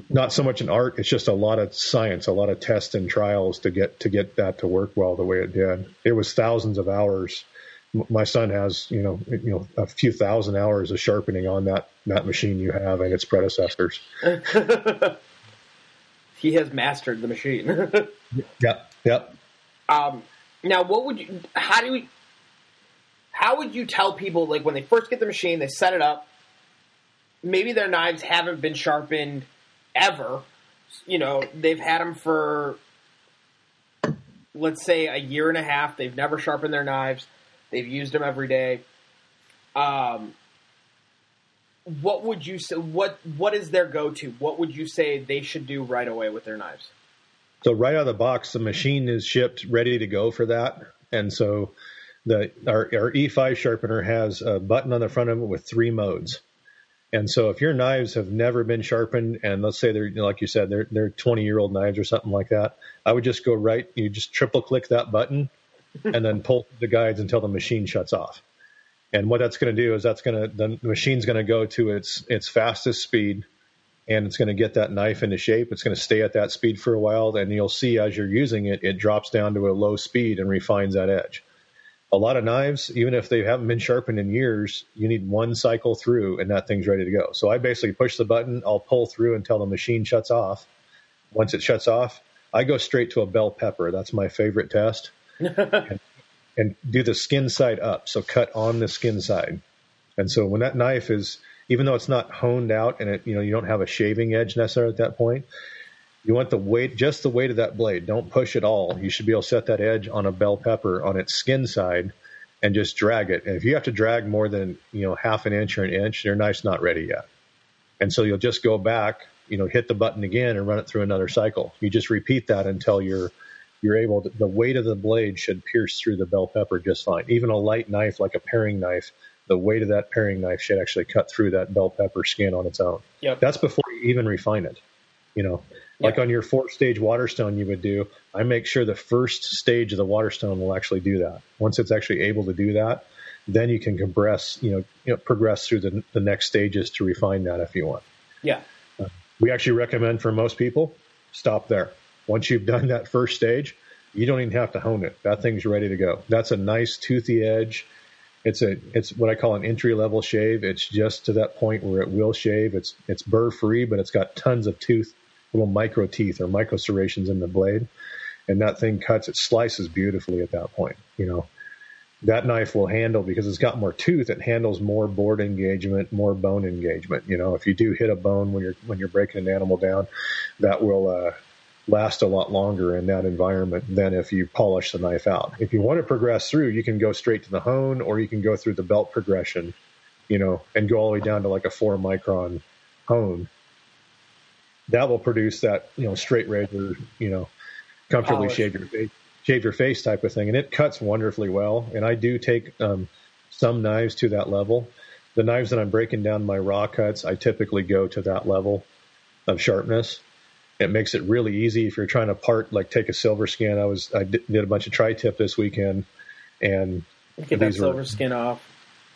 Speaker 2: not so much an art; it's just a lot of science, a lot of tests and trials to get to get that to work well the way it did. It was thousands of hours. My son has, you know, you know, a few thousand hours of sharpening on that that machine you have and its predecessors. [LAUGHS]
Speaker 1: he has mastered the machine. [LAUGHS]
Speaker 2: yep, yep.
Speaker 1: Um, now, what would you? How do we? How would you tell people like when they first get the machine, they set it up? Maybe their knives haven't been sharpened ever. You know, they've had them for let's say a year and a half. They've never sharpened their knives. They've used them every day. Um, what would you say? What what is their go to? What would you say they should do right away with their knives?
Speaker 2: So right out of the box, the machine is shipped ready to go for that, and so the our, our E5 sharpener has a button on the front of it with three modes. And so if your knives have never been sharpened, and let's say they're like you said, they're they're 20 year old knives or something like that, I would just go right. You just triple click that button, and then pull the guides until the machine shuts off. And what that's going to do is that's going to the machine's going to go to its its fastest speed, and it's going to get that knife into shape. It's going to stay at that speed for a while, and you'll see as you're using it, it drops down to a low speed and refines that edge. A lot of knives, even if they haven't been sharpened in years, you need one cycle through, and that thing's ready to go. So I basically push the button, I'll pull through until the machine shuts off. Once it shuts off, I go straight to a bell pepper. That's my favorite test. And and do the skin side up. So cut on the skin side. And so when that knife is, even though it's not honed out and it, you know, you don't have a shaving edge necessarily at that point, you want the weight, just the weight of that blade. Don't push at all. You should be able to set that edge on a bell pepper on its skin side and just drag it. And if you have to drag more than, you know, half an inch or an inch, your knife's not ready yet. And so you'll just go back, you know, hit the button again and run it through another cycle. You just repeat that until you're you're able to, the weight of the blade should pierce through the bell pepper just fine. Even a light knife like a paring knife, the weight of that paring knife should actually cut through that bell pepper skin on its own.
Speaker 1: Yep.
Speaker 2: That's before you even refine it. You know, like yep. on your four stage waterstone you would do, I make sure the first stage of the waterstone will actually do that. Once it's actually able to do that, then you can compress, you know, you know progress through the, the next stages to refine that if you want.
Speaker 1: Yeah.
Speaker 2: Uh, we actually recommend for most people, stop there once you've done that first stage, you don't even have to hone it. That thing's ready to go. That's a nice toothy edge. It's a it's what I call an entry level shave. It's just to that point where it will shave. It's it's burr free, but it's got tons of tooth, little micro teeth or micro serrations in the blade, and that thing cuts. It slices beautifully at that point. You know, that knife will handle because it's got more tooth. It handles more board engagement, more bone engagement. You know, if you do hit a bone when you're when you're breaking an animal down, that will uh, last a lot longer in that environment than if you polish the knife out. If you want to progress through, you can go straight to the hone or you can go through the belt progression, you know, and go all the way down to like a four micron hone. That will produce that, you know, straight razor, you know, comfortably shave your face, shave your face type of thing. And it cuts wonderfully well. And I do take um, some knives to that level. The knives that I'm breaking down my raw cuts, I typically go to that level of sharpness it makes it really easy if you're trying to part, like take a silver skin. I was I did, a bunch of tri-tip this weekend, and
Speaker 1: get that silver were, skin off.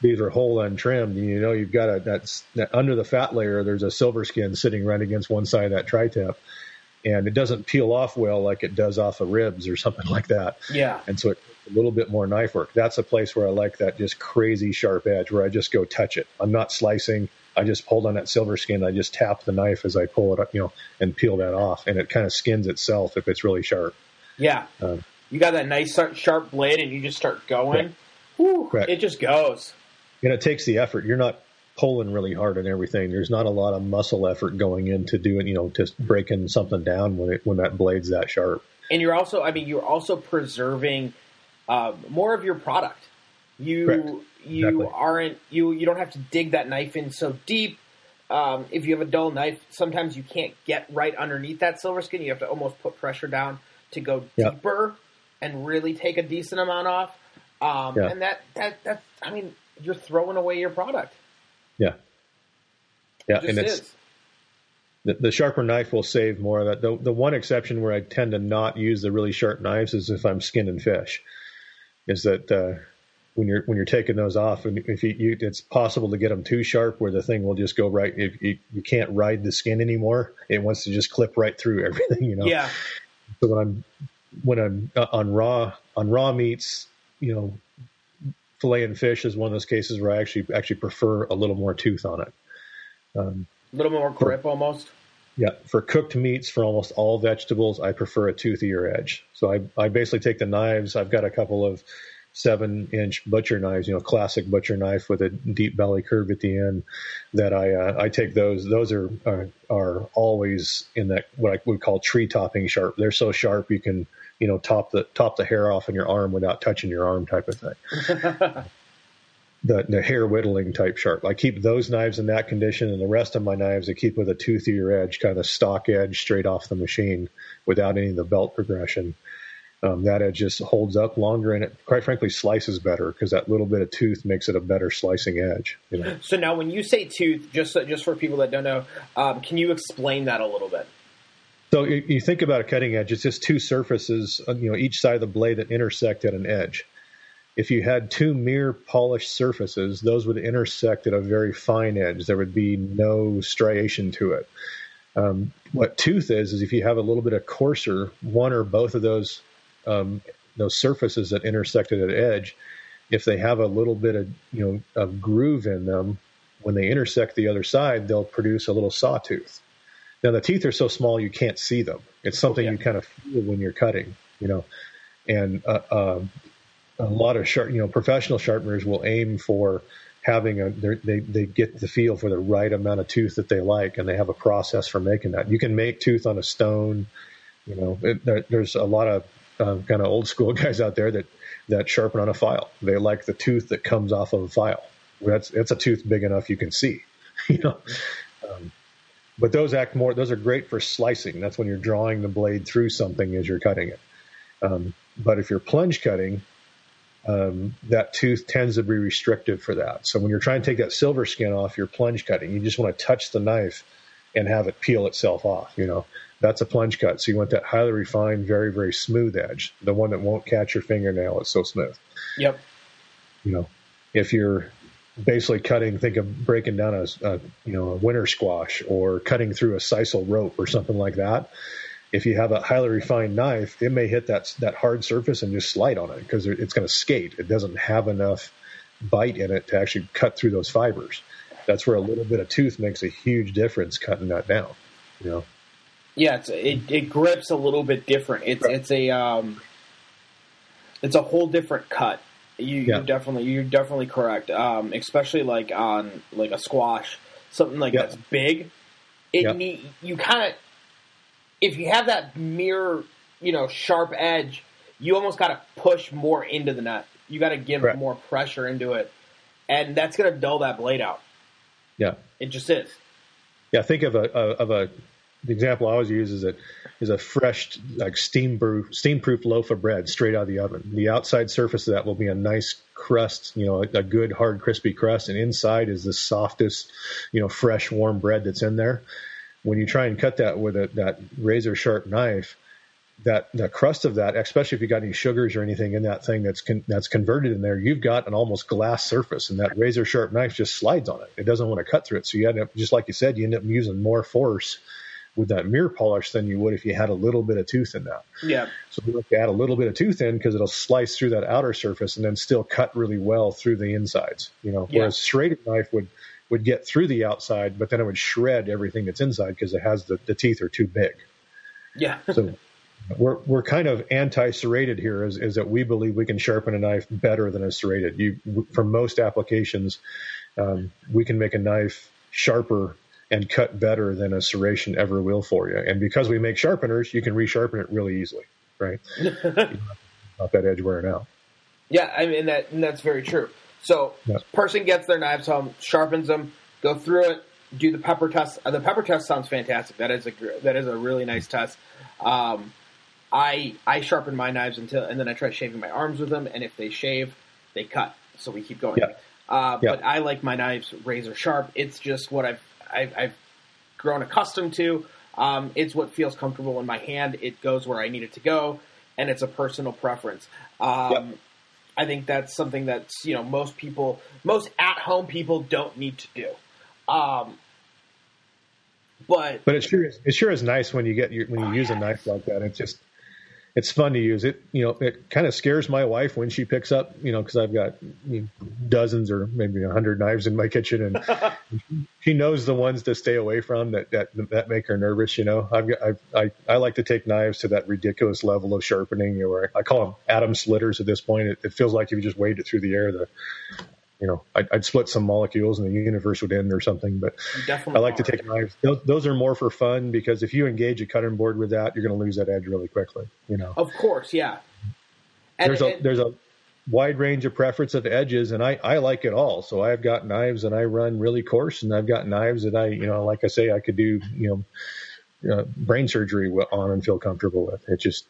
Speaker 2: These are whole untrimmed. You know, you've got a that's that under the fat layer. There's a silver skin sitting right against one side of that tri-tip, and it doesn't peel off well like it does off of ribs or something like that.
Speaker 1: Yeah,
Speaker 2: and so it's a little bit more knife work. That's a place where I like that just crazy sharp edge where I just go touch it. I'm not slicing. I just pulled on that silver skin. I just tap the knife as I pull it up, you know, and peel that off, and it kind of skins itself if it's really sharp.
Speaker 1: Yeah, um, you got that nice sharp blade, and you just start going. Whew, it just goes.
Speaker 2: And it takes the effort. You're not pulling really hard and everything. There's not a lot of muscle effort going into doing, you know, just breaking something down when it when that blade's that sharp.
Speaker 1: And you're also, I mean, you're also preserving uh, more of your product. You
Speaker 2: Correct.
Speaker 1: You
Speaker 2: Exactly.
Speaker 1: aren't you you don't have to dig that knife in so deep. Um, if you have a dull knife, sometimes you can't get right underneath that silver skin. You have to almost put pressure down to go
Speaker 2: Yeah.
Speaker 1: deeper and really take a decent amount off. Um,
Speaker 2: Yeah.
Speaker 1: And that that that I mean, you're throwing away your product.
Speaker 2: Yeah. Yeah,
Speaker 1: It
Speaker 2: and it's
Speaker 1: is.
Speaker 2: the, the sharper knife will save more of that. The, the one exception where I tend to not use the really sharp knives is if I'm skinning fish. Is that uh, when you're when you're taking those off, and if you, you it's possible to get them too sharp where the thing will just go right. If you, you can't ride the skin anymore, it wants to just clip right through [LAUGHS] everything. You know.
Speaker 1: Yeah.
Speaker 2: So when I'm when I'm uh, on raw on raw meats, you know, fillet and fish is one of those cases where I actually actually prefer a little more tooth on it. Um,
Speaker 1: A little more grip almost.
Speaker 2: yeah, for cooked meats, for almost all vegetables, I prefer a toothier edge. So I, I basically take the knives. I've got a couple of seven inch butcher knives, you know, classic butcher knife with a deep belly curve at the end. That I uh, I take those. Those are, are are always in that what I would call tree topping sharp. They're so sharp you can you know top the top the hair off in your arm without touching your arm type of thing. [LAUGHS] the, the hair whittling type sharp. I keep those knives in that condition, and the rest of my knives I keep with a toothier edge, kind of stock edge, straight off the machine, without any of the belt progression. Um, that edge just holds up longer, and it quite frankly slices better because that little bit of tooth makes it a better slicing edge. You know,
Speaker 1: So now, when you say tooth, just just for people that don't know, um, can you explain that a little bit?
Speaker 2: so you, you think about a cutting edge; it's just two surfaces, uh, you know, each side of the blade that intersect at an edge. If you had two mere polished surfaces, those would intersect at a very fine edge. There would be no striation to it. Um, what tooth is is if you have a little bit of coarser one or both of those um, those surfaces that intersect at an edge, if they have a little bit of you know of groove in them, when they intersect the other side, they'll produce a little sawtooth. Now the teeth are so small you can't see them. It's something
Speaker 1: Yeah.
Speaker 2: you kind of feel when you're cutting, you know. And uh, um a lot of sharp, you know, professional sharpeners will aim for having a they they get the feel for the right amount of tooth that they like, and they have a process for making that. You can make tooth on a stone, you know. It, there, there's a lot of uh, kind of old school [LAUGHS] guys out there that that sharpen on a file. They like the tooth that comes off of a file. That's it's a tooth big enough you can see, [LAUGHS] you know. Um, but those act more; those are great for slicing. That's when you're drawing the blade through something as you're cutting it. Um, but if you're plunge cutting, um, that tooth tends to be restrictive for that. So when you're trying to take that silver skin off your plunge cutting, you just want to touch the knife and have it peel itself off. You know, that's a plunge cut. So you want that highly refined, very, very smooth edge, the one that won't catch your fingernail. It's so smooth.
Speaker 1: Yep.
Speaker 2: You know, if you're basically cutting, think of breaking down a, a you know a winter squash or cutting through a sisal rope or something like that. If you have a highly refined knife, it may hit that that hard surface and just slide on it because it's going to skate. It doesn't have enough bite in it to actually cut through those fibers. That's where a little bit of tooth makes a huge difference cutting that down. You know,
Speaker 1: Yeah, it's, it it grips a little bit different. It's
Speaker 2: Right.
Speaker 1: it's a um, it's a whole different cut. You
Speaker 2: Yeah.
Speaker 1: you're definitely you're definitely correct. Um, especially like on like a squash, something like
Speaker 2: Yeah.
Speaker 1: that's big. It
Speaker 2: Yeah.
Speaker 1: need you kind of if you have that mirror, you know, sharp edge, you almost got to push more into the nut. You got to give
Speaker 2: Correct.
Speaker 1: more pressure into it, and that's going to dull that blade out.
Speaker 2: yeah.
Speaker 1: It just is.
Speaker 2: Yeah, think of a of a the example I always use is a fresh like steam proof steam proof loaf of bread straight out of the oven. The outside surface of that will be a nice crust, you know, a, a good hard crispy crust, and inside is the softest, you know, fresh warm bread that's in there. When you try and cut that with a, that razor sharp knife, that the crust of that, especially if you got any sugars or anything in that thing that's con, that's converted in there, you've got an almost glass surface, and that razor sharp knife just slides on it. It doesn't want to cut through it, so you end up just like you said, you end up using more force with that mirror polish than you would if you had a little bit of tooth in that.
Speaker 1: Yeah.
Speaker 2: So we like to add a little bit of tooth in because it'll slice through that outer surface and then still cut really well through the insides. You know,
Speaker 1: Yeah.
Speaker 2: whereas a serrated knife would would get through the outside, but then it would shred everything that's inside because it has the, the teeth are too big.
Speaker 1: Yeah. [LAUGHS]
Speaker 2: So we're we're kind of anti-serrated here, is, is that we believe we can sharpen a knife better than a serrated. You for most applications, um, we can make a knife sharper and cut better than a serration ever will for you. And because we make sharpeners, you can resharpen it really easily. right? [LAUGHS] not that edge wearing out.
Speaker 1: Yeah, I mean that and that's very true. So,
Speaker 2: Yeah.
Speaker 1: person gets their knives home, sharpens them, go through it, do the pepper test. Uh, the pepper test sounds fantastic. That is a that is a really nice test. Um, I I sharpen my knives until, and then I try shaving my arms with them. And if they shave, they cut. So we keep going.
Speaker 2: Yeah.
Speaker 1: Uh,
Speaker 2: Yeah.
Speaker 1: But I like my knives razor sharp. It's just what I've I've, I've grown accustomed to. Um, it's what feels comfortable in my hand. It goes where I need it to go, and it's a personal preference. Um,
Speaker 2: Yep.
Speaker 1: I think that's something that's you know most people, most at home people don't need to do. Um, but
Speaker 2: But it sure is, it sure is nice when you get your, when you use a knife like that. It's just it's fun to use. It you know it kind of scares my wife when she picks up you know because I've got you know, dozens or maybe a hundred knives in my kitchen and [LAUGHS] she knows the ones to stay away from that that that make her nervous. You know I've got I've, I I like to take knives to that ridiculous level of sharpening. You know, where I call them atom splitters at this point. It, it feels like if you just waved it through the air, the you know I'd, I'd split some molecules and the universe would end or something. But
Speaker 1: definitely
Speaker 2: I like to take knives. Those, those are more for fun because if you engage a cutting board with that, you're going to lose that edge really quickly. You know,
Speaker 1: Of course, yeah. And,
Speaker 2: there's a there's a wide range of preference of edges, and I I like it all. So I've got knives that I run really coarse, and I've got knives that I you know like I say I could do you know uh, brain surgery on and feel comfortable with. It just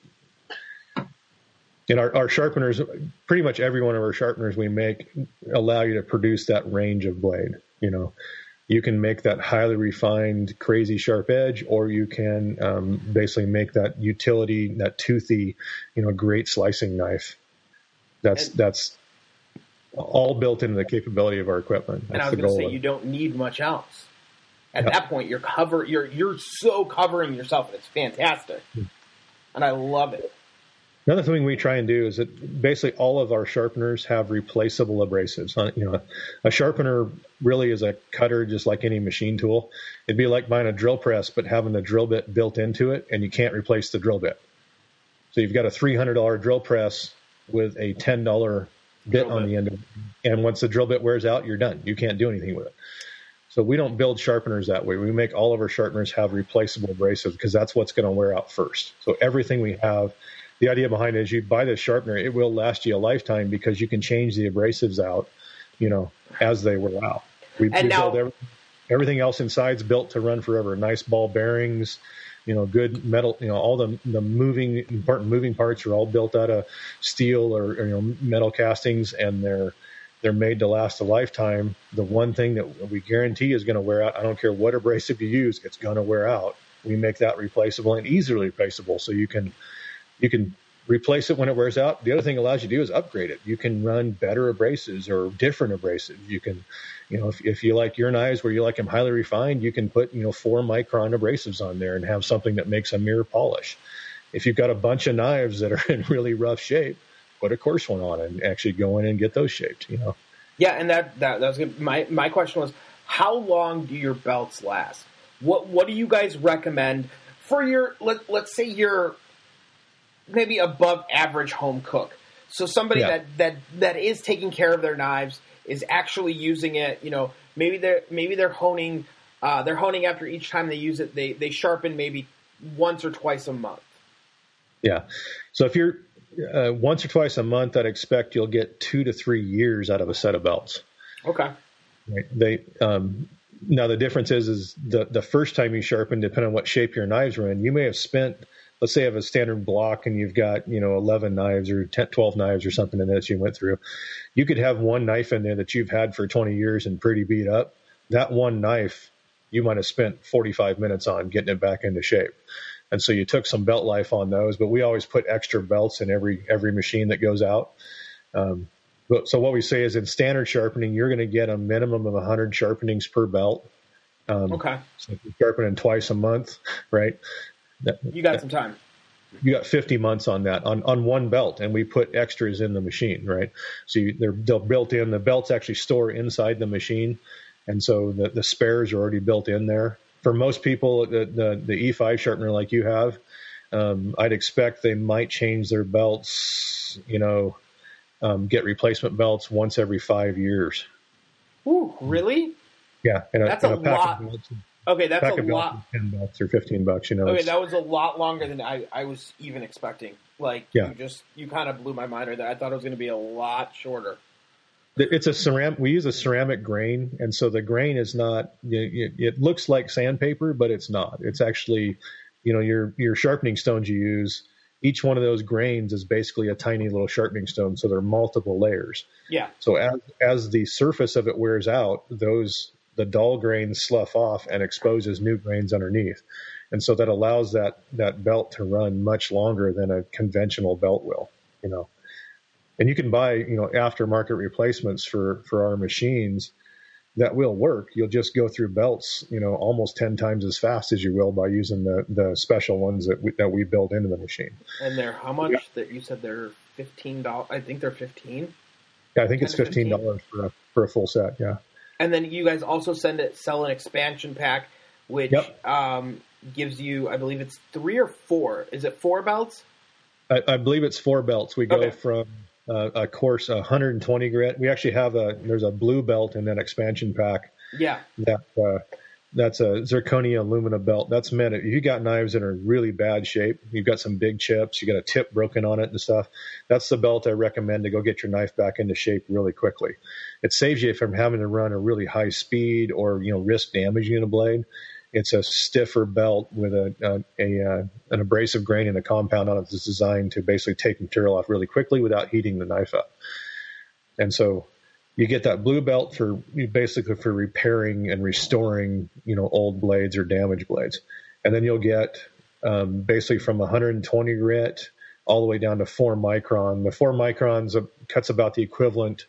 Speaker 2: and our, our sharpeners, pretty much every one of our sharpeners we make allow you to produce that range of blade. You know, you can make that highly refined, crazy sharp edge, or you can um, basically make that utility, that toothy, you know, great slicing knife. That's
Speaker 1: And-
Speaker 2: that's all built into the capability of our equipment.
Speaker 1: and I
Speaker 2: That's
Speaker 1: was going to say you don't need much else. At
Speaker 2: Yeah.
Speaker 1: that point, you're cover you're you're so covering yourself, and it's fantastic.
Speaker 2: Hmm.
Speaker 1: And I love it.
Speaker 2: Another thing we try and do is that basically all of our sharpeners have replaceable abrasives. Uh, You know, a sharpener really is a cutter just like any machine tool. It'd be like buying a drill press but having the drill bit built into it, and you can't replace the drill bit. So you've got a three hundred dollar drill press with a ten dollar bit
Speaker 1: Drill
Speaker 2: on
Speaker 1: bit.
Speaker 2: the end of it, and once the drill bit wears out, you're done. You can't do anything with it. So we don't build sharpeners that way. We make all of our sharpeners have replaceable abrasives because that's what's going to wear out first. So everything we have, the idea behind it is you buy this sharpener, it will last you a lifetime because you can change the abrasives out, you know, as they wear out. We,
Speaker 1: And
Speaker 2: we
Speaker 1: now-
Speaker 2: build every, everything else inside's built to run forever. Nice ball bearings, you know, good metal, you know, all the the moving important moving parts are all built out of steel or, or you know metal castings, and they're they're made to last a lifetime. The one thing that we guarantee is going to wear out, I don't care what abrasive you use, it's going to wear out. We make that replaceable and easily replaceable, so you can you can replace it when it wears out. The other thing it allows you to do is upgrade it. You can run better abrasives or different abrasives. You can, you know, if, if you like your knives where you like them highly refined, you can put, you know, four micron abrasives on there and have something that makes a mirror polish. If you've got a bunch of knives that are [LAUGHS] in really rough shape, put a coarse one on and actually go in and get those shaped, you know.
Speaker 1: Yeah, and that that, that was good. my my question was, how long do your belts last? What what do you guys recommend for your let let's say you're maybe above average home cook. So somebody
Speaker 2: Yeah.
Speaker 1: that that that is taking care of their knives is actually using it. You know, maybe they're maybe they're honing uh, they're honing after each time they use it. They they sharpen maybe once or twice a month.
Speaker 2: Yeah. So if you're uh, once or twice a month, I'd expect you'll get two to three years out of a set of belts.
Speaker 1: Okay.
Speaker 2: Right. They um, now the difference is is the the first time you sharpen, depending on what shape your knives are in, you may have spent. Let's say you have a standard block and you've got you know 11 knives or 10, 12 knives or something in that you went through. You could have one knife in there that you've had for 20 years and pretty beat up. That one knife you might have spent 45 minutes on getting it back into shape. And so you took some belt life on those, but we always put extra belts in every every machine that goes out. Um, but, so what we say is in standard sharpening, you're going to get a minimum of 100 sharpenings per belt. Um,
Speaker 1: Okay.
Speaker 2: So if you're sharpening twice a month, right? That,
Speaker 1: You got some time.
Speaker 2: you got 50 months on that on, on one belt, and we put extras in the machine, right? So you, they're, they're built in. The belts actually store inside the machine, and so the, the spares are already built in there. For most people, the, the, the E5 sharpener like you have, um, I'd expect they might change their belts, you know, um, get replacement belts once every five years.
Speaker 1: Ooh, really?
Speaker 2: Yeah, and
Speaker 1: That's
Speaker 2: and
Speaker 1: a
Speaker 2: of
Speaker 1: lot.
Speaker 2: belts-
Speaker 1: Okay, that's
Speaker 2: Pack
Speaker 1: a lot.
Speaker 2: ten bucks or fifteen bucks. You know,
Speaker 1: Okay, that was a lot longer than I, I was even expecting. Like,
Speaker 2: Yeah.
Speaker 1: you just you kind of blew my mind right there. I thought it was going to be a lot shorter.
Speaker 2: It's a ceramic. We use a ceramic grain, and so the grain is not. It, it looks like sandpaper, but it's not. It's actually, you know, your your sharpening stones you use. Each one of those grains is basically a tiny little sharpening stone, so there are multiple layers.
Speaker 1: Yeah,
Speaker 2: So as as the surface of it wears out, those the dull grains slough off and exposes new grains underneath, and so that allows that that belt to run much longer than a conventional belt will. You know, and you can buy you know aftermarket replacements for for our machines that will work. You'll just go through belts, you know, almost ten times as fast as you will by using the the special ones that we, that we build into the machine.
Speaker 1: and they're how much? That you said they're fifteen dollars. I think they're fifteen.
Speaker 2: Yeah, I think it's fifteen dollars for a for a full set. Yeah.
Speaker 1: And then you guys also send it sell an expansion pack, which
Speaker 2: Yep.
Speaker 1: um, gives you, I believe it's three or four. Is it four belts?
Speaker 2: I, I believe it's four belts. We go
Speaker 1: Okay.
Speaker 2: from uh, a coarse 120 grit. We actually have a there's a blue belt in that expansion pack
Speaker 1: Yeah,
Speaker 2: that uh, that's a zirconia alumina belt. That's meant if you got knives that are in really bad shape, you've got some big chips, you got a tip broken on it and stuff. That's the belt I recommend to go get your knife back into shape really quickly. It saves you from having to run a really high speed or you know risk damaging a blade. It's a stiffer belt with a, a, a uh, an abrasive grain and a compound on it that's designed to basically take material off really quickly without heating the knife up. And so you get that blue belt for basically for repairing and restoring, you know, old blades or damaged blades. And then you'll get um, basically from 120 grit all the way down to four micron. The four microns uh, cuts about the equivalent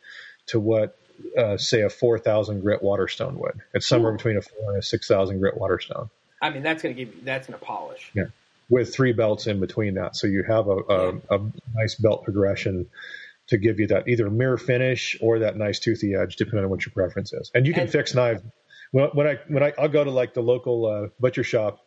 Speaker 2: to what, uh, say, a 4,000 grit waterstone would. It's somewhere
Speaker 1: Ooh.
Speaker 2: between a four and a 6,000 grit waterstone
Speaker 1: I mean that's going to give you that's going to polish.
Speaker 2: Yeah. with three belts in between that. So you have a, a, a nice belt progression to give you that either mirror finish or that nice toothy edge, depending on what your preference is. And you can
Speaker 1: And-
Speaker 2: fix knives. When, when I when I I'll go to like the local uh, butcher shop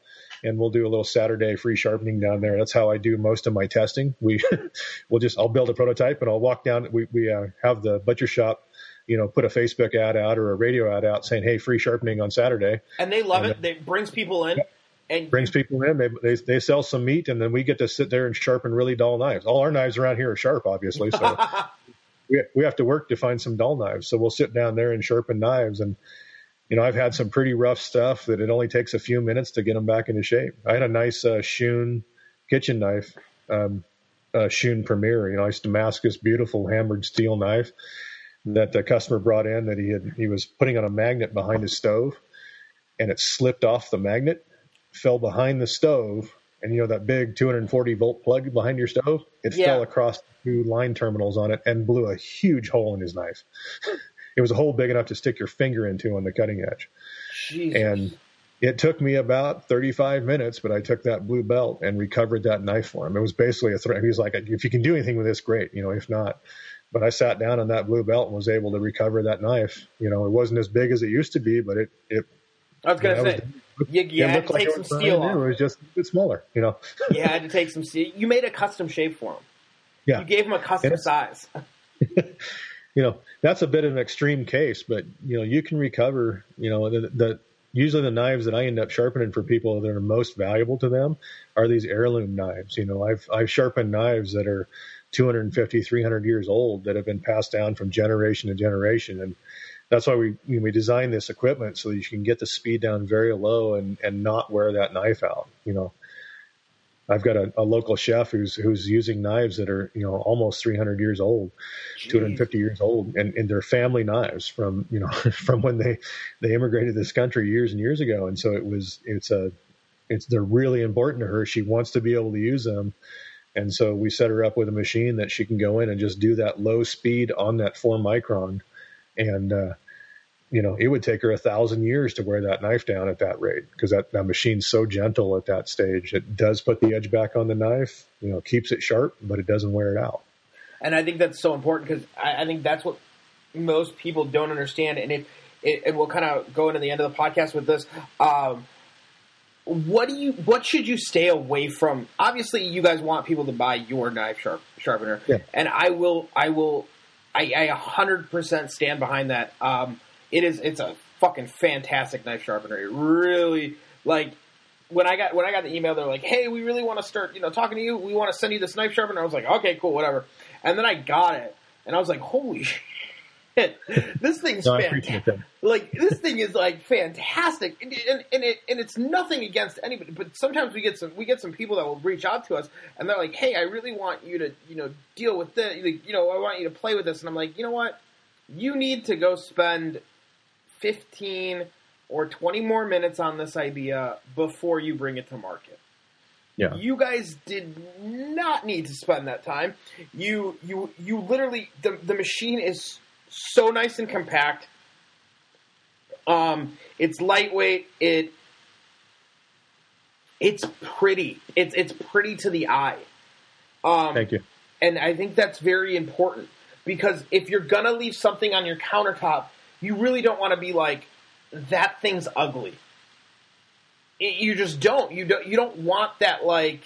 Speaker 2: and we'll do a little Saturday free sharpening down there. That's how I do most of my testing. We [LAUGHS] we'll just I'll build a prototype and I'll walk down. We we uh, have the butcher shop. You know, put a Facebook ad out or a radio ad out saying, "Hey, free sharpening on Saturday."
Speaker 1: And they love
Speaker 2: And,
Speaker 1: it. It brings people in, and
Speaker 2: brings people in. They, they they sell some meat, and then we get to sit there and sharpen really dull knives. All our knives around here are sharp, obviously. So [LAUGHS] we we have to work to find some dull knives. So we'll sit down there and sharpen knives. And you know, I've had some pretty rough stuff that it only takes a few minutes to get them back into shape. I had a nice uh, Shun kitchen knife, um, uh, Shun Premier. You know, nice Damascus, beautiful hammered steel knife that the customer brought in that he had he was putting on a magnet behind his stove, and it slipped off the magnet fell behind the stove, and you know that big 240 volt plug behind your stove, it
Speaker 1: Yeah.
Speaker 2: fell across two line terminals on it and blew a huge hole in his knife. [LAUGHS] it was a hole big enough to stick your finger into on the cutting edge.
Speaker 1: Jesus.
Speaker 2: And it took me about 35 minutes, but I took that blue belt and recovered that knife for him. It was basically a threat. He was like, if you can do anything with this, great. You know, if not, but I sat down on that blue belt and was able to recover that knife. You know, it wasn't as big as it used to be, but it, it,
Speaker 1: I was gonna
Speaker 2: it
Speaker 1: say,
Speaker 2: was-
Speaker 1: you, you had to
Speaker 2: like
Speaker 1: take some steel off.
Speaker 2: It was just a bit smaller, you know. [LAUGHS]
Speaker 1: You had to take some steel. You made a custom shape for him.
Speaker 2: Yeah.
Speaker 1: You gave him a custom size. [LAUGHS] [LAUGHS]
Speaker 2: you know that's a bit of an extreme case, but you know you can recover. You know the, the usually the knives that I end up sharpening for people that are most valuable to them are these heirloom knives. You know I've I've sharpened knives that are 250, 300 years old that have been passed down from generation to generation, and that's why we we design this equipment so that you can get the speed down very low and and not wear that knife out. You know. I've got a, a local chef who's who's using knives that are you know almost 300 years old, 250 years old, and, and they're family knives from you know [LAUGHS] from when they they immigrated this country years and years ago. And so it was it's a it's they're really important to her. She wants to be able to use them, and so we set her up with a machine that she can go in and just do that low speed on that four micron, and uh, you know it would take her a thousand years to wear that knife down at that rate because that, that machine's so gentle at that stage. It does put the edge back on the knife, you know, keeps it sharp, but it doesn't wear it out.
Speaker 1: And I think that's so important because I, I think that's what most people don't understand. And it, it and we'll kind of go into the end of the podcast with this. Um, what do you? What should you stay away from? Obviously, you guys want people to buy your knife sharp, sharpener,
Speaker 2: Yeah.
Speaker 1: and I will. I will. I, I 100% stand behind that. Um, it is. It's a fucking fantastic knife sharpener. It really like when I got when I got the email, they're like, "Hey, we really want to start, you know, talking to you. We want to send you this knife sharpener." I was like, "Okay, cool, whatever." And then I got it, and I was like, "Holy [LAUGHS] [LAUGHS] this thing's
Speaker 2: No,
Speaker 1: fantastic!" Like this thing is like fantastic, and, and, and it and it's nothing against anybody. But sometimes we get some we get some people that will reach out to us, and they're like, "Hey, I really want you to, you know, deal with this. You know, I want you to play with this." And I'm like, "You know what? You need to go spend 15 or 20 more minutes on this idea before you bring it to market.
Speaker 2: Yeah.
Speaker 1: You guys did not need to spend that time. You you you literally the the machine is so nice and compact. Um it's lightweight, it it's pretty. It's it's pretty to the eye. Um
Speaker 2: Thank you.
Speaker 1: and I think that's very important because if you're gonna leave something on your countertop, you really don't want to be like that thing's ugly. It- you just don't. You don't. You don't want that like.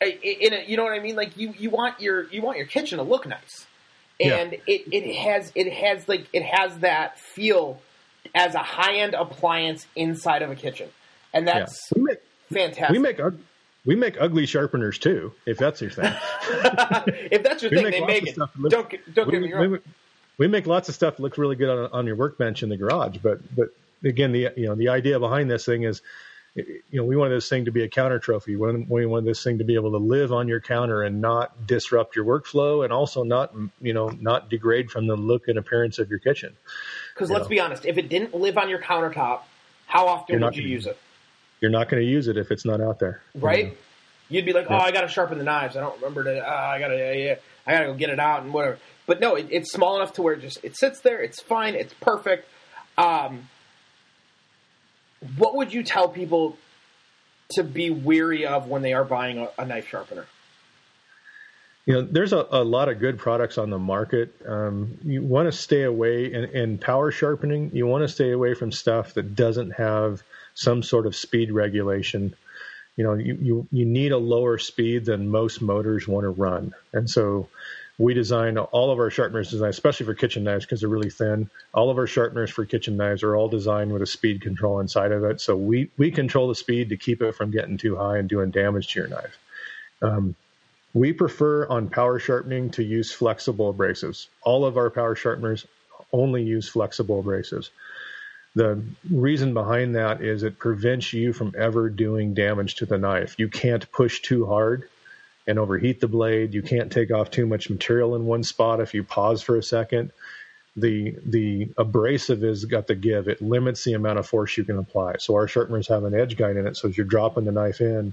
Speaker 1: In a, you know what I mean? Like you, you want your you want your kitchen to look nice,
Speaker 2: Yeah.
Speaker 1: and it, it has it has like it has that feel as a high end appliance inside of a kitchen, and
Speaker 2: Yeah.
Speaker 1: that's
Speaker 2: We make
Speaker 1: fantastic.
Speaker 2: we make ug- we make ugly sharpeners too, if that's your thing. [LAUGHS]
Speaker 1: if that's your
Speaker 2: We
Speaker 1: thing,
Speaker 2: make
Speaker 1: they make it.
Speaker 2: stuff look-
Speaker 1: Don't don't
Speaker 2: we,
Speaker 1: get me wrong.
Speaker 2: we- we make lots of stuff that looks really good on, on your workbench in the garage, but but again, the you know the idea behind this thing is, you know, we want this thing to be a counter trophy. We want, we want this thing to be able to live on your counter and not disrupt your workflow, and also not you know not degrade from the look and appearance of your kitchen.
Speaker 1: Because
Speaker 2: you
Speaker 1: let's
Speaker 2: know.
Speaker 1: be honest, if it didn't live on your countertop, how often would you
Speaker 2: gonna
Speaker 1: use it?
Speaker 2: You're not going to use it if it's not out there,
Speaker 1: Right? You'd be like,
Speaker 2: Yeah.
Speaker 1: "Oh, I got to sharpen the knives. I don't remember to. Uh, I got to. Yeah, yeah, I got to go get it out and whatever." But no, it, it's small enough to where it just it sits there. It's fine. It's perfect. Um, what would you tell people to be weary of when they are buying a, a knife sharpener?
Speaker 2: You know, there's a, a lot of good products on the market. Um, you want to stay away in, in power sharpening. You want to stay away from stuff that doesn't have some sort of speed regulation. You know, you, you, you need a lower speed than most motors want to run. And so we design all of our sharpeners designed, especially for kitchen knives because they're really thin. All of our sharpeners for kitchen knives are all designed with a speed control inside of it. So we, we control the speed to keep it from getting too high and doing damage to your knife. Um, we prefer on power sharpening to use flexible abrasives. All of our power sharpeners only use flexible abrasives. The reason behind that is it prevents you from ever doing damage to the knife. You can't push too hard and overheat the blade. You can't take off too much material in one spot if you pause for a second. The the abrasive has got the give. It limits the amount of force you can apply. So our sharpeners have an edge guide in it. So as you're dropping the knife in,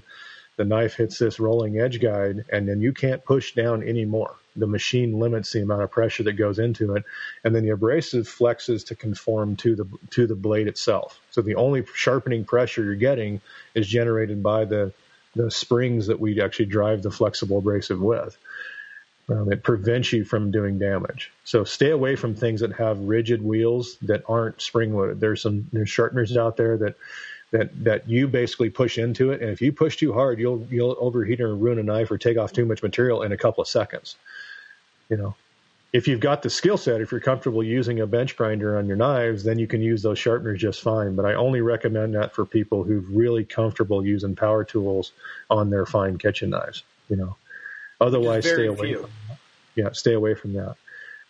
Speaker 2: the knife hits this rolling edge guide and then you can't push down anymore. The machine limits the amount of pressure that goes into it, and then the abrasive flexes to conform to the to the blade itself. So the only sharpening pressure you're getting is generated by the the springs that we actually drive the flexible abrasive with. Um, it prevents you from doing damage. So stay away from things that have rigid wheels that aren't spring loaded. There's some there's sharpeners out there that that that you basically push into it, and if you push too hard, you'll you'll overheat or ruin a knife or take off too much material in a couple of seconds. You know, if you've got the skill set, if you're comfortable using a bench grinder on your knives, then you can use those sharpeners just fine. But I only recommend that for people who're really comfortable using power tools on their fine kitchen knives. You know, otherwise stay away. From that. Yeah, stay away from that.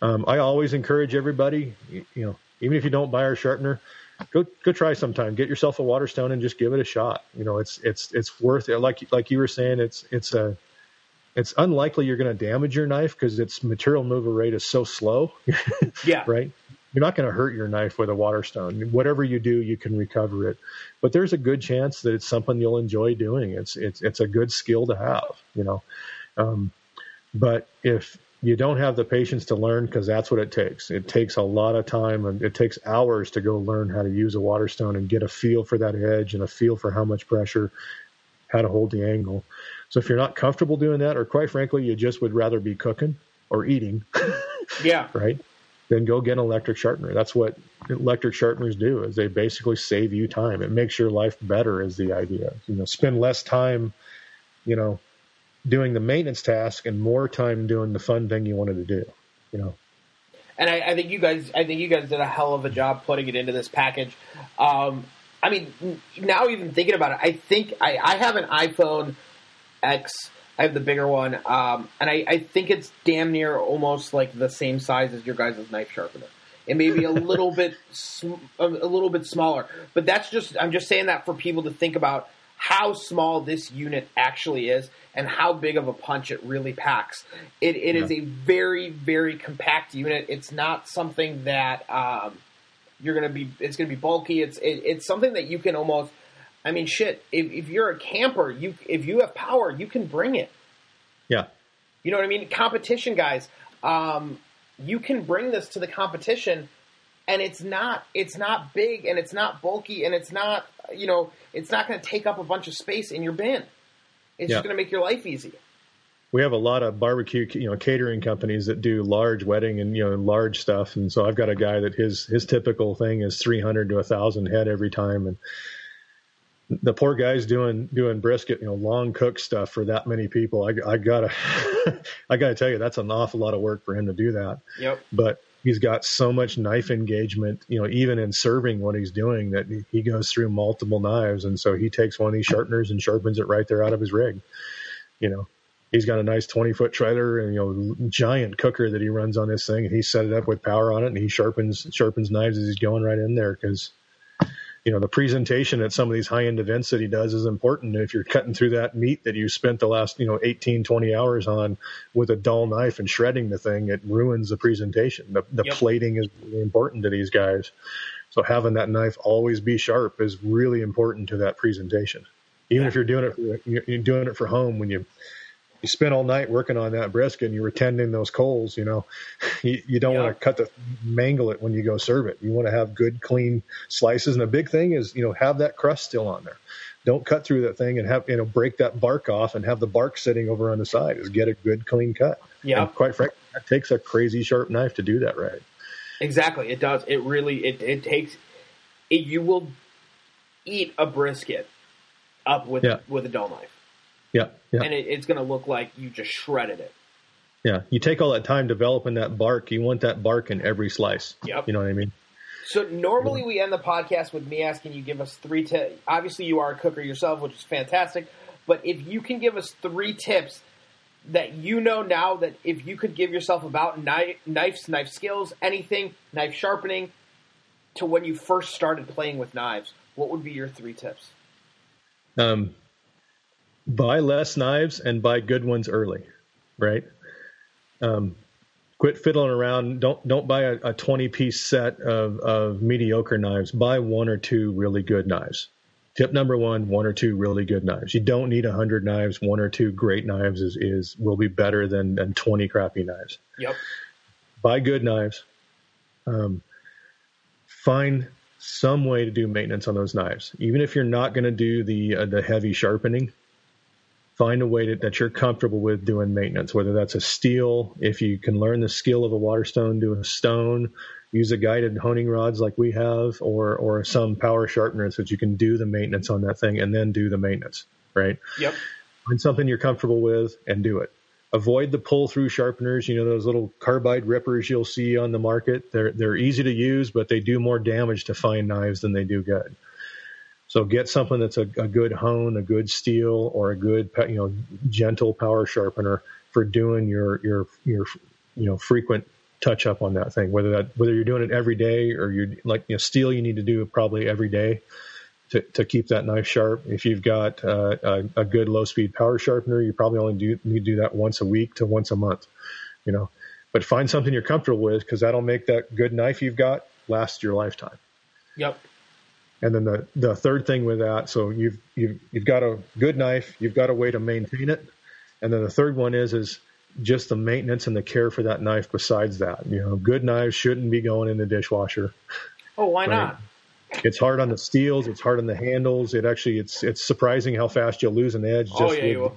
Speaker 2: Um, I always encourage everybody, you, you know, even if you don't buy our sharpener, go go try sometime. Get yourself a Waterstone and just give it a shot. You know, it's it's it's worth it. Like like you were saying, it's it's a it's unlikely you're going to damage your knife because its material mover rate is so slow, [LAUGHS]
Speaker 1: Yeah,
Speaker 2: right? You're not going to hurt your knife with a Waterstone. Whatever you do, you can recover it. But there's a good chance that it's something you'll enjoy doing. It's it's it's a good skill to have, you know. Um, but if you don't have the patience to learn, because that's what it takes. It takes a lot of time and it takes hours to go learn how to use a Waterstone and get a feel for that edge and a feel for how much pressure, how to hold the angle. So if you're not comfortable doing that, or quite frankly, you just would rather be cooking or eating, [LAUGHS]
Speaker 1: yeah.
Speaker 2: right? Then go get an electric sharpener. That's what electric sharpeners do is they basically save you time. It makes your life better is the idea. You know, spend less time, you know, doing the maintenance task and more time doing the fun thing you wanted to do. You know.
Speaker 1: and I, I, think you guys, I think you guys did a hell of a job putting it into this package. Um, I mean, now even thinking about it, I think I, I have an iPhone X. I have the bigger one, um, and I, I, think it's damn near almost like the same size as your guys' knife sharpener. It may be a [LAUGHS] little bit, a, a little bit smaller, but that's just. I'm just saying that for people to think about how small this unit actually is and how big of a punch it really packs. It, it yeah. is a very, very compact unit. It's not something that um, you're going to be. It's going to be bulky. It's it, it's something that you can almost. I mean, shit. If, if you're a camper, you if you have power, you can bring it.
Speaker 2: Yeah.
Speaker 1: You know what I mean? Competition guys, um, you can bring this to the competition, and it's not it's not big and it's not bulky and it's not you know it's not going to take up a bunch of space in your bin. It's yeah. just going to make your life easy.
Speaker 2: We have a lot of barbecue, you know, catering companies that do large wedding and you know large stuff, and so I've got a guy that his his typical thing is 300 to 1,000 head every time, and the poor guy's doing doing brisket, you know, long cook stuff for that many people. I, I gotta [LAUGHS] I gotta tell you, that's an awful lot of work for him to do that.
Speaker 1: Yep.
Speaker 2: But he's got so much knife engagement, you know, even in serving what he's doing that he goes through multiple knives. And so he takes one of these sharpeners and sharpens it right there out of his rig. You know, he's got a nice 20 foot trailer and, you know, giant cooker that he runs on this thing. And he set it up with power on it and he sharpens, sharpens knives as he's going right in there because you know the presentation at some of these high end events that he does is important if you're cutting through that meat that you spent the last you know 18 20 hours on with a dull knife and shredding the thing it ruins the presentation the, the yep. plating is really important to these guys so having that knife always be sharp is really important to that presentation even yeah. if you're doing it for, you're doing it for home when you you spent all night working on that brisket and you were tending those coals, you know, [LAUGHS] you, you don't yeah. want to cut the mangle it when you go serve it. You want to have good, clean slices. And the big thing is, you know, have that crust still on there. Don't cut through that thing and have, you know, break that bark off and have the bark sitting over on the side. Is get a good, clean cut.
Speaker 1: Yeah.
Speaker 2: And quite frankly, it takes a crazy sharp knife to do that right.
Speaker 1: Exactly. It does. It really, it, it takes, it, you will eat a brisket up with, yeah. with a dull knife.
Speaker 2: Yeah, yeah.
Speaker 1: And it, it's going to look like you just shredded it.
Speaker 2: Yeah, you take all that time developing that bark. You want that bark in every slice.
Speaker 1: Yep.
Speaker 2: You know what I mean?
Speaker 1: So normally we end the podcast with me asking you give us three tips. Obviously, you are a cooker yourself, which is fantastic. But if you can give us three tips that you know now that if you could give yourself about knife, knives, knife skills, anything, knife sharpening, to when you first started playing with knives, what would be your three tips?
Speaker 2: Um, buy less knives and buy good ones early, right? Um, quit fiddling around. Don't don't buy a, a 20 piece set of, of mediocre knives. Buy one or two really good knives. Tip number one: one or two really good knives. You don't need a hundred knives. One or two great knives is, is will be better than than 20 crappy knives.
Speaker 1: Yep.
Speaker 2: Buy good knives. Um, find some way to do maintenance on those knives, even if you're not going to do the uh, the heavy sharpening find a way to, that you're comfortable with doing maintenance, whether that's a steel, if you can learn the skill of a waterstone, do a stone, use a guided honing rods like we have, or, or some power sharpeners that you can do the maintenance on that thing and then do the maintenance, right?
Speaker 1: Yep.
Speaker 2: Find something you're comfortable with and do it. Avoid the pull through sharpeners, you know, those little carbide rippers you'll see on the market. They're, they're easy to use, but they do more damage to fine knives than they do good. So get something that's a, a good hone, a good steel, or a good you know gentle power sharpener for doing your your your you know frequent touch up on that thing. Whether that whether you're doing it every day or you're like you know steel, you need to do probably every day to, to keep that knife sharp. If you've got uh, a, a, good low speed power sharpener, you probably only do, need to do that once a week to once a month. You know, but find something you're comfortable with because that'll make that good knife you've got last your lifetime.
Speaker 1: Yep.
Speaker 2: And then the, the third thing with that, so you've, you've, you've got a good knife, you've got a way to maintain it. And then the third one is, is just the maintenance and the care for that knife besides that. You know, good knives shouldn't be going in the dishwasher.
Speaker 1: Oh, why right? not?
Speaker 2: It's hard on the steels. It's hard on the handles. It actually, it's, it's surprising how fast you'll lose an edge.
Speaker 1: Oh, just oh, yeah, with,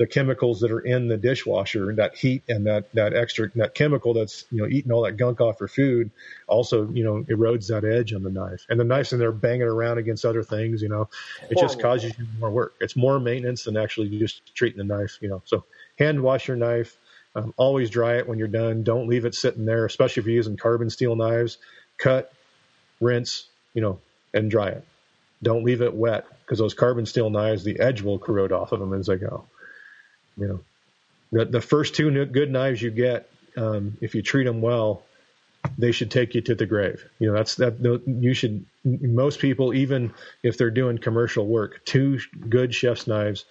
Speaker 2: the chemicals that are in the dishwasher, that heat and that that extra that chemical that's you know eating all that gunk off your food, also you know erodes that edge on the knife. And the knife's in there banging around against other things, you know, it just causes you more work. It's more maintenance than actually just treating the knife, you know. So hand wash your knife, Um, always dry it when you're done. Don't leave it sitting there, especially if you're using carbon steel knives. Cut, rinse, you know, and dry it. Don't leave it wet because those carbon steel knives, the edge will corrode off of them as they go. You know, the, the first two good knives you get, um, if you treat them well, they should take you to the grave. You know, that's that you should, most people, even if they're doing commercial work, two good chef's knives,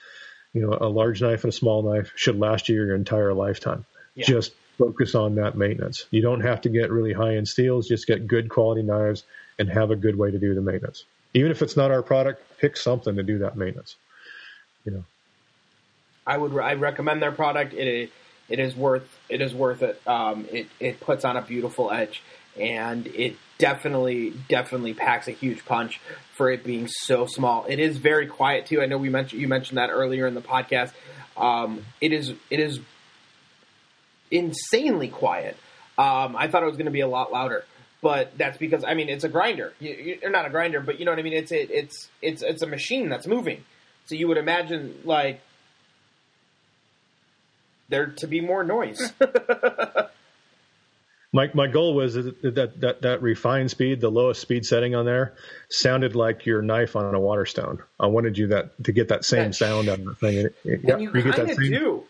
Speaker 2: you know, a large knife and a small knife should last you your entire lifetime. Yeah. Just focus on that maintenance. You don't have to get really high end steels, just get good quality knives and have a good way to do the maintenance. Even if it's not our product, pick something to do that maintenance. You know.
Speaker 1: I would I recommend their product. It it is worth it is worth it. Um, it it puts on a beautiful edge, and it definitely definitely packs a huge punch for it being so small. It is very quiet too. I know we mentioned you mentioned that earlier in the podcast. Um, it is it is insanely quiet. Um, I thought it was going to be a lot louder, but that's because I mean it's a grinder. You, are not a grinder, but you know what I mean. It's it, it's it's it's a machine that's moving. So you would imagine like there to be more noise. [LAUGHS]
Speaker 2: my my goal was that, that that that refined speed, the lowest speed setting on there, sounded like your knife on a waterstone. I wanted you that to get that same that sound on the thing.
Speaker 1: It, it, yeah, you, you get that same, do.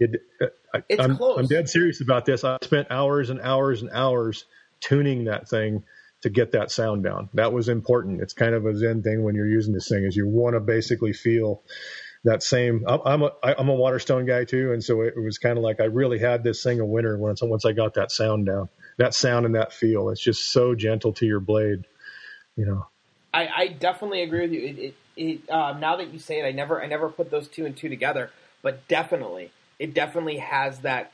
Speaker 2: It, uh, I, it's I'm, close. I'm dead serious about this. I spent hours and hours and hours tuning that thing to get that sound down. That was important. It's kind of a zen thing when you're using this thing is you want to basically feel that same. I'm a I'm a Waterstone guy too, and so it was kind of like I really had this thing a winner once once I got that sound down, that sound and that feel. It's just so gentle to your blade, you know.
Speaker 1: I, I definitely agree with you. It, it, it um, now that you say it, I never I never put those two and two together, but definitely it definitely has that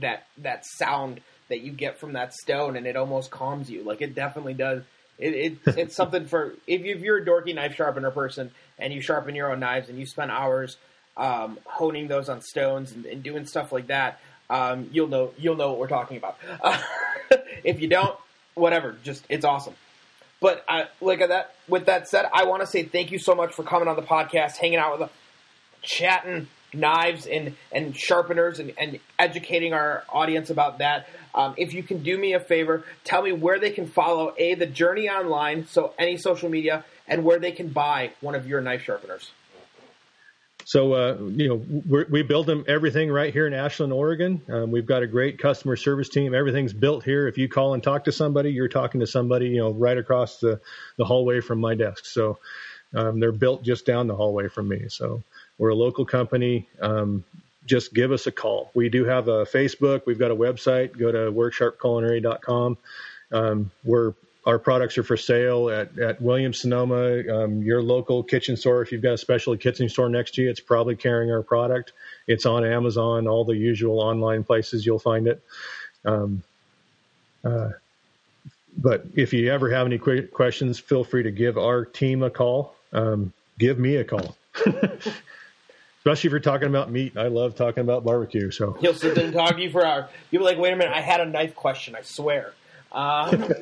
Speaker 1: that that sound that you get from that stone, and it almost calms you. Like it definitely does. It, it it's something for if, if you're a dorky knife sharpener person and you sharpen your own knives and you spend hours um, honing those on stones and, and doing stuff like that. Um, you'll know you'll know what we're talking about. Uh, [LAUGHS] if you don't, whatever, just it's awesome. But uh, like that. With that said, I want to say thank you so much for coming on the podcast, hanging out with us, chatting knives and, and sharpeners and, and educating our audience about that. Um, if you can do me a favor, tell me where they can follow a the journey online, so any social media, and where they can buy one of your knife sharpeners.
Speaker 2: So uh, you know we build them everything right here in Ashland, Oregon. Um, we've got a great customer service team. Everything's built here. If you call and talk to somebody, you're talking to somebody you know right across the the hallway from my desk. So um, they're built just down the hallway from me. So we're a local company. Um, just give us a call. We do have a Facebook. We've got a website. Go to worksharpculinary.com. Um, we're our products are for sale at, at Williams Sonoma, um, your local kitchen store. If you've got a specialty kitchen store next to you, it's probably carrying our product. It's on Amazon, all the usual online places you'll find it. Um, uh, but if you ever have any questions, feel free to give our team a call. Um, give me a call. [LAUGHS] especially if you're talking about meat. I love talking about barbecue. So
Speaker 1: he'll sit there and talk to you for hours. You'll be like, "Wait a minute, I had a knife question. I swear." Um. [LAUGHS]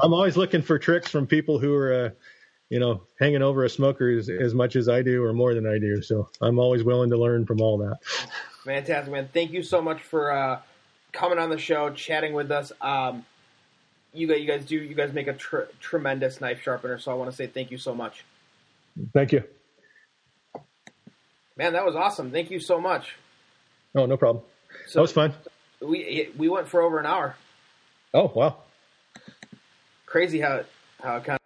Speaker 2: I'm always looking for tricks from people who are, uh, you know, hanging over a smoker as, as much as I do or more than I do. So I'm always willing to learn from all that.
Speaker 1: Fantastic, man! Thank you so much for uh, coming on the show, chatting with us. Um, you guys, you guys do, you guys make a tr- tremendous knife sharpener. So I want to say thank you so much.
Speaker 2: Thank you.
Speaker 1: Man, that was awesome. Thank you so much.
Speaker 2: Oh, no problem. So that was fun.
Speaker 1: We we went for over an hour.
Speaker 2: Oh wow!
Speaker 1: Crazy how how it kind of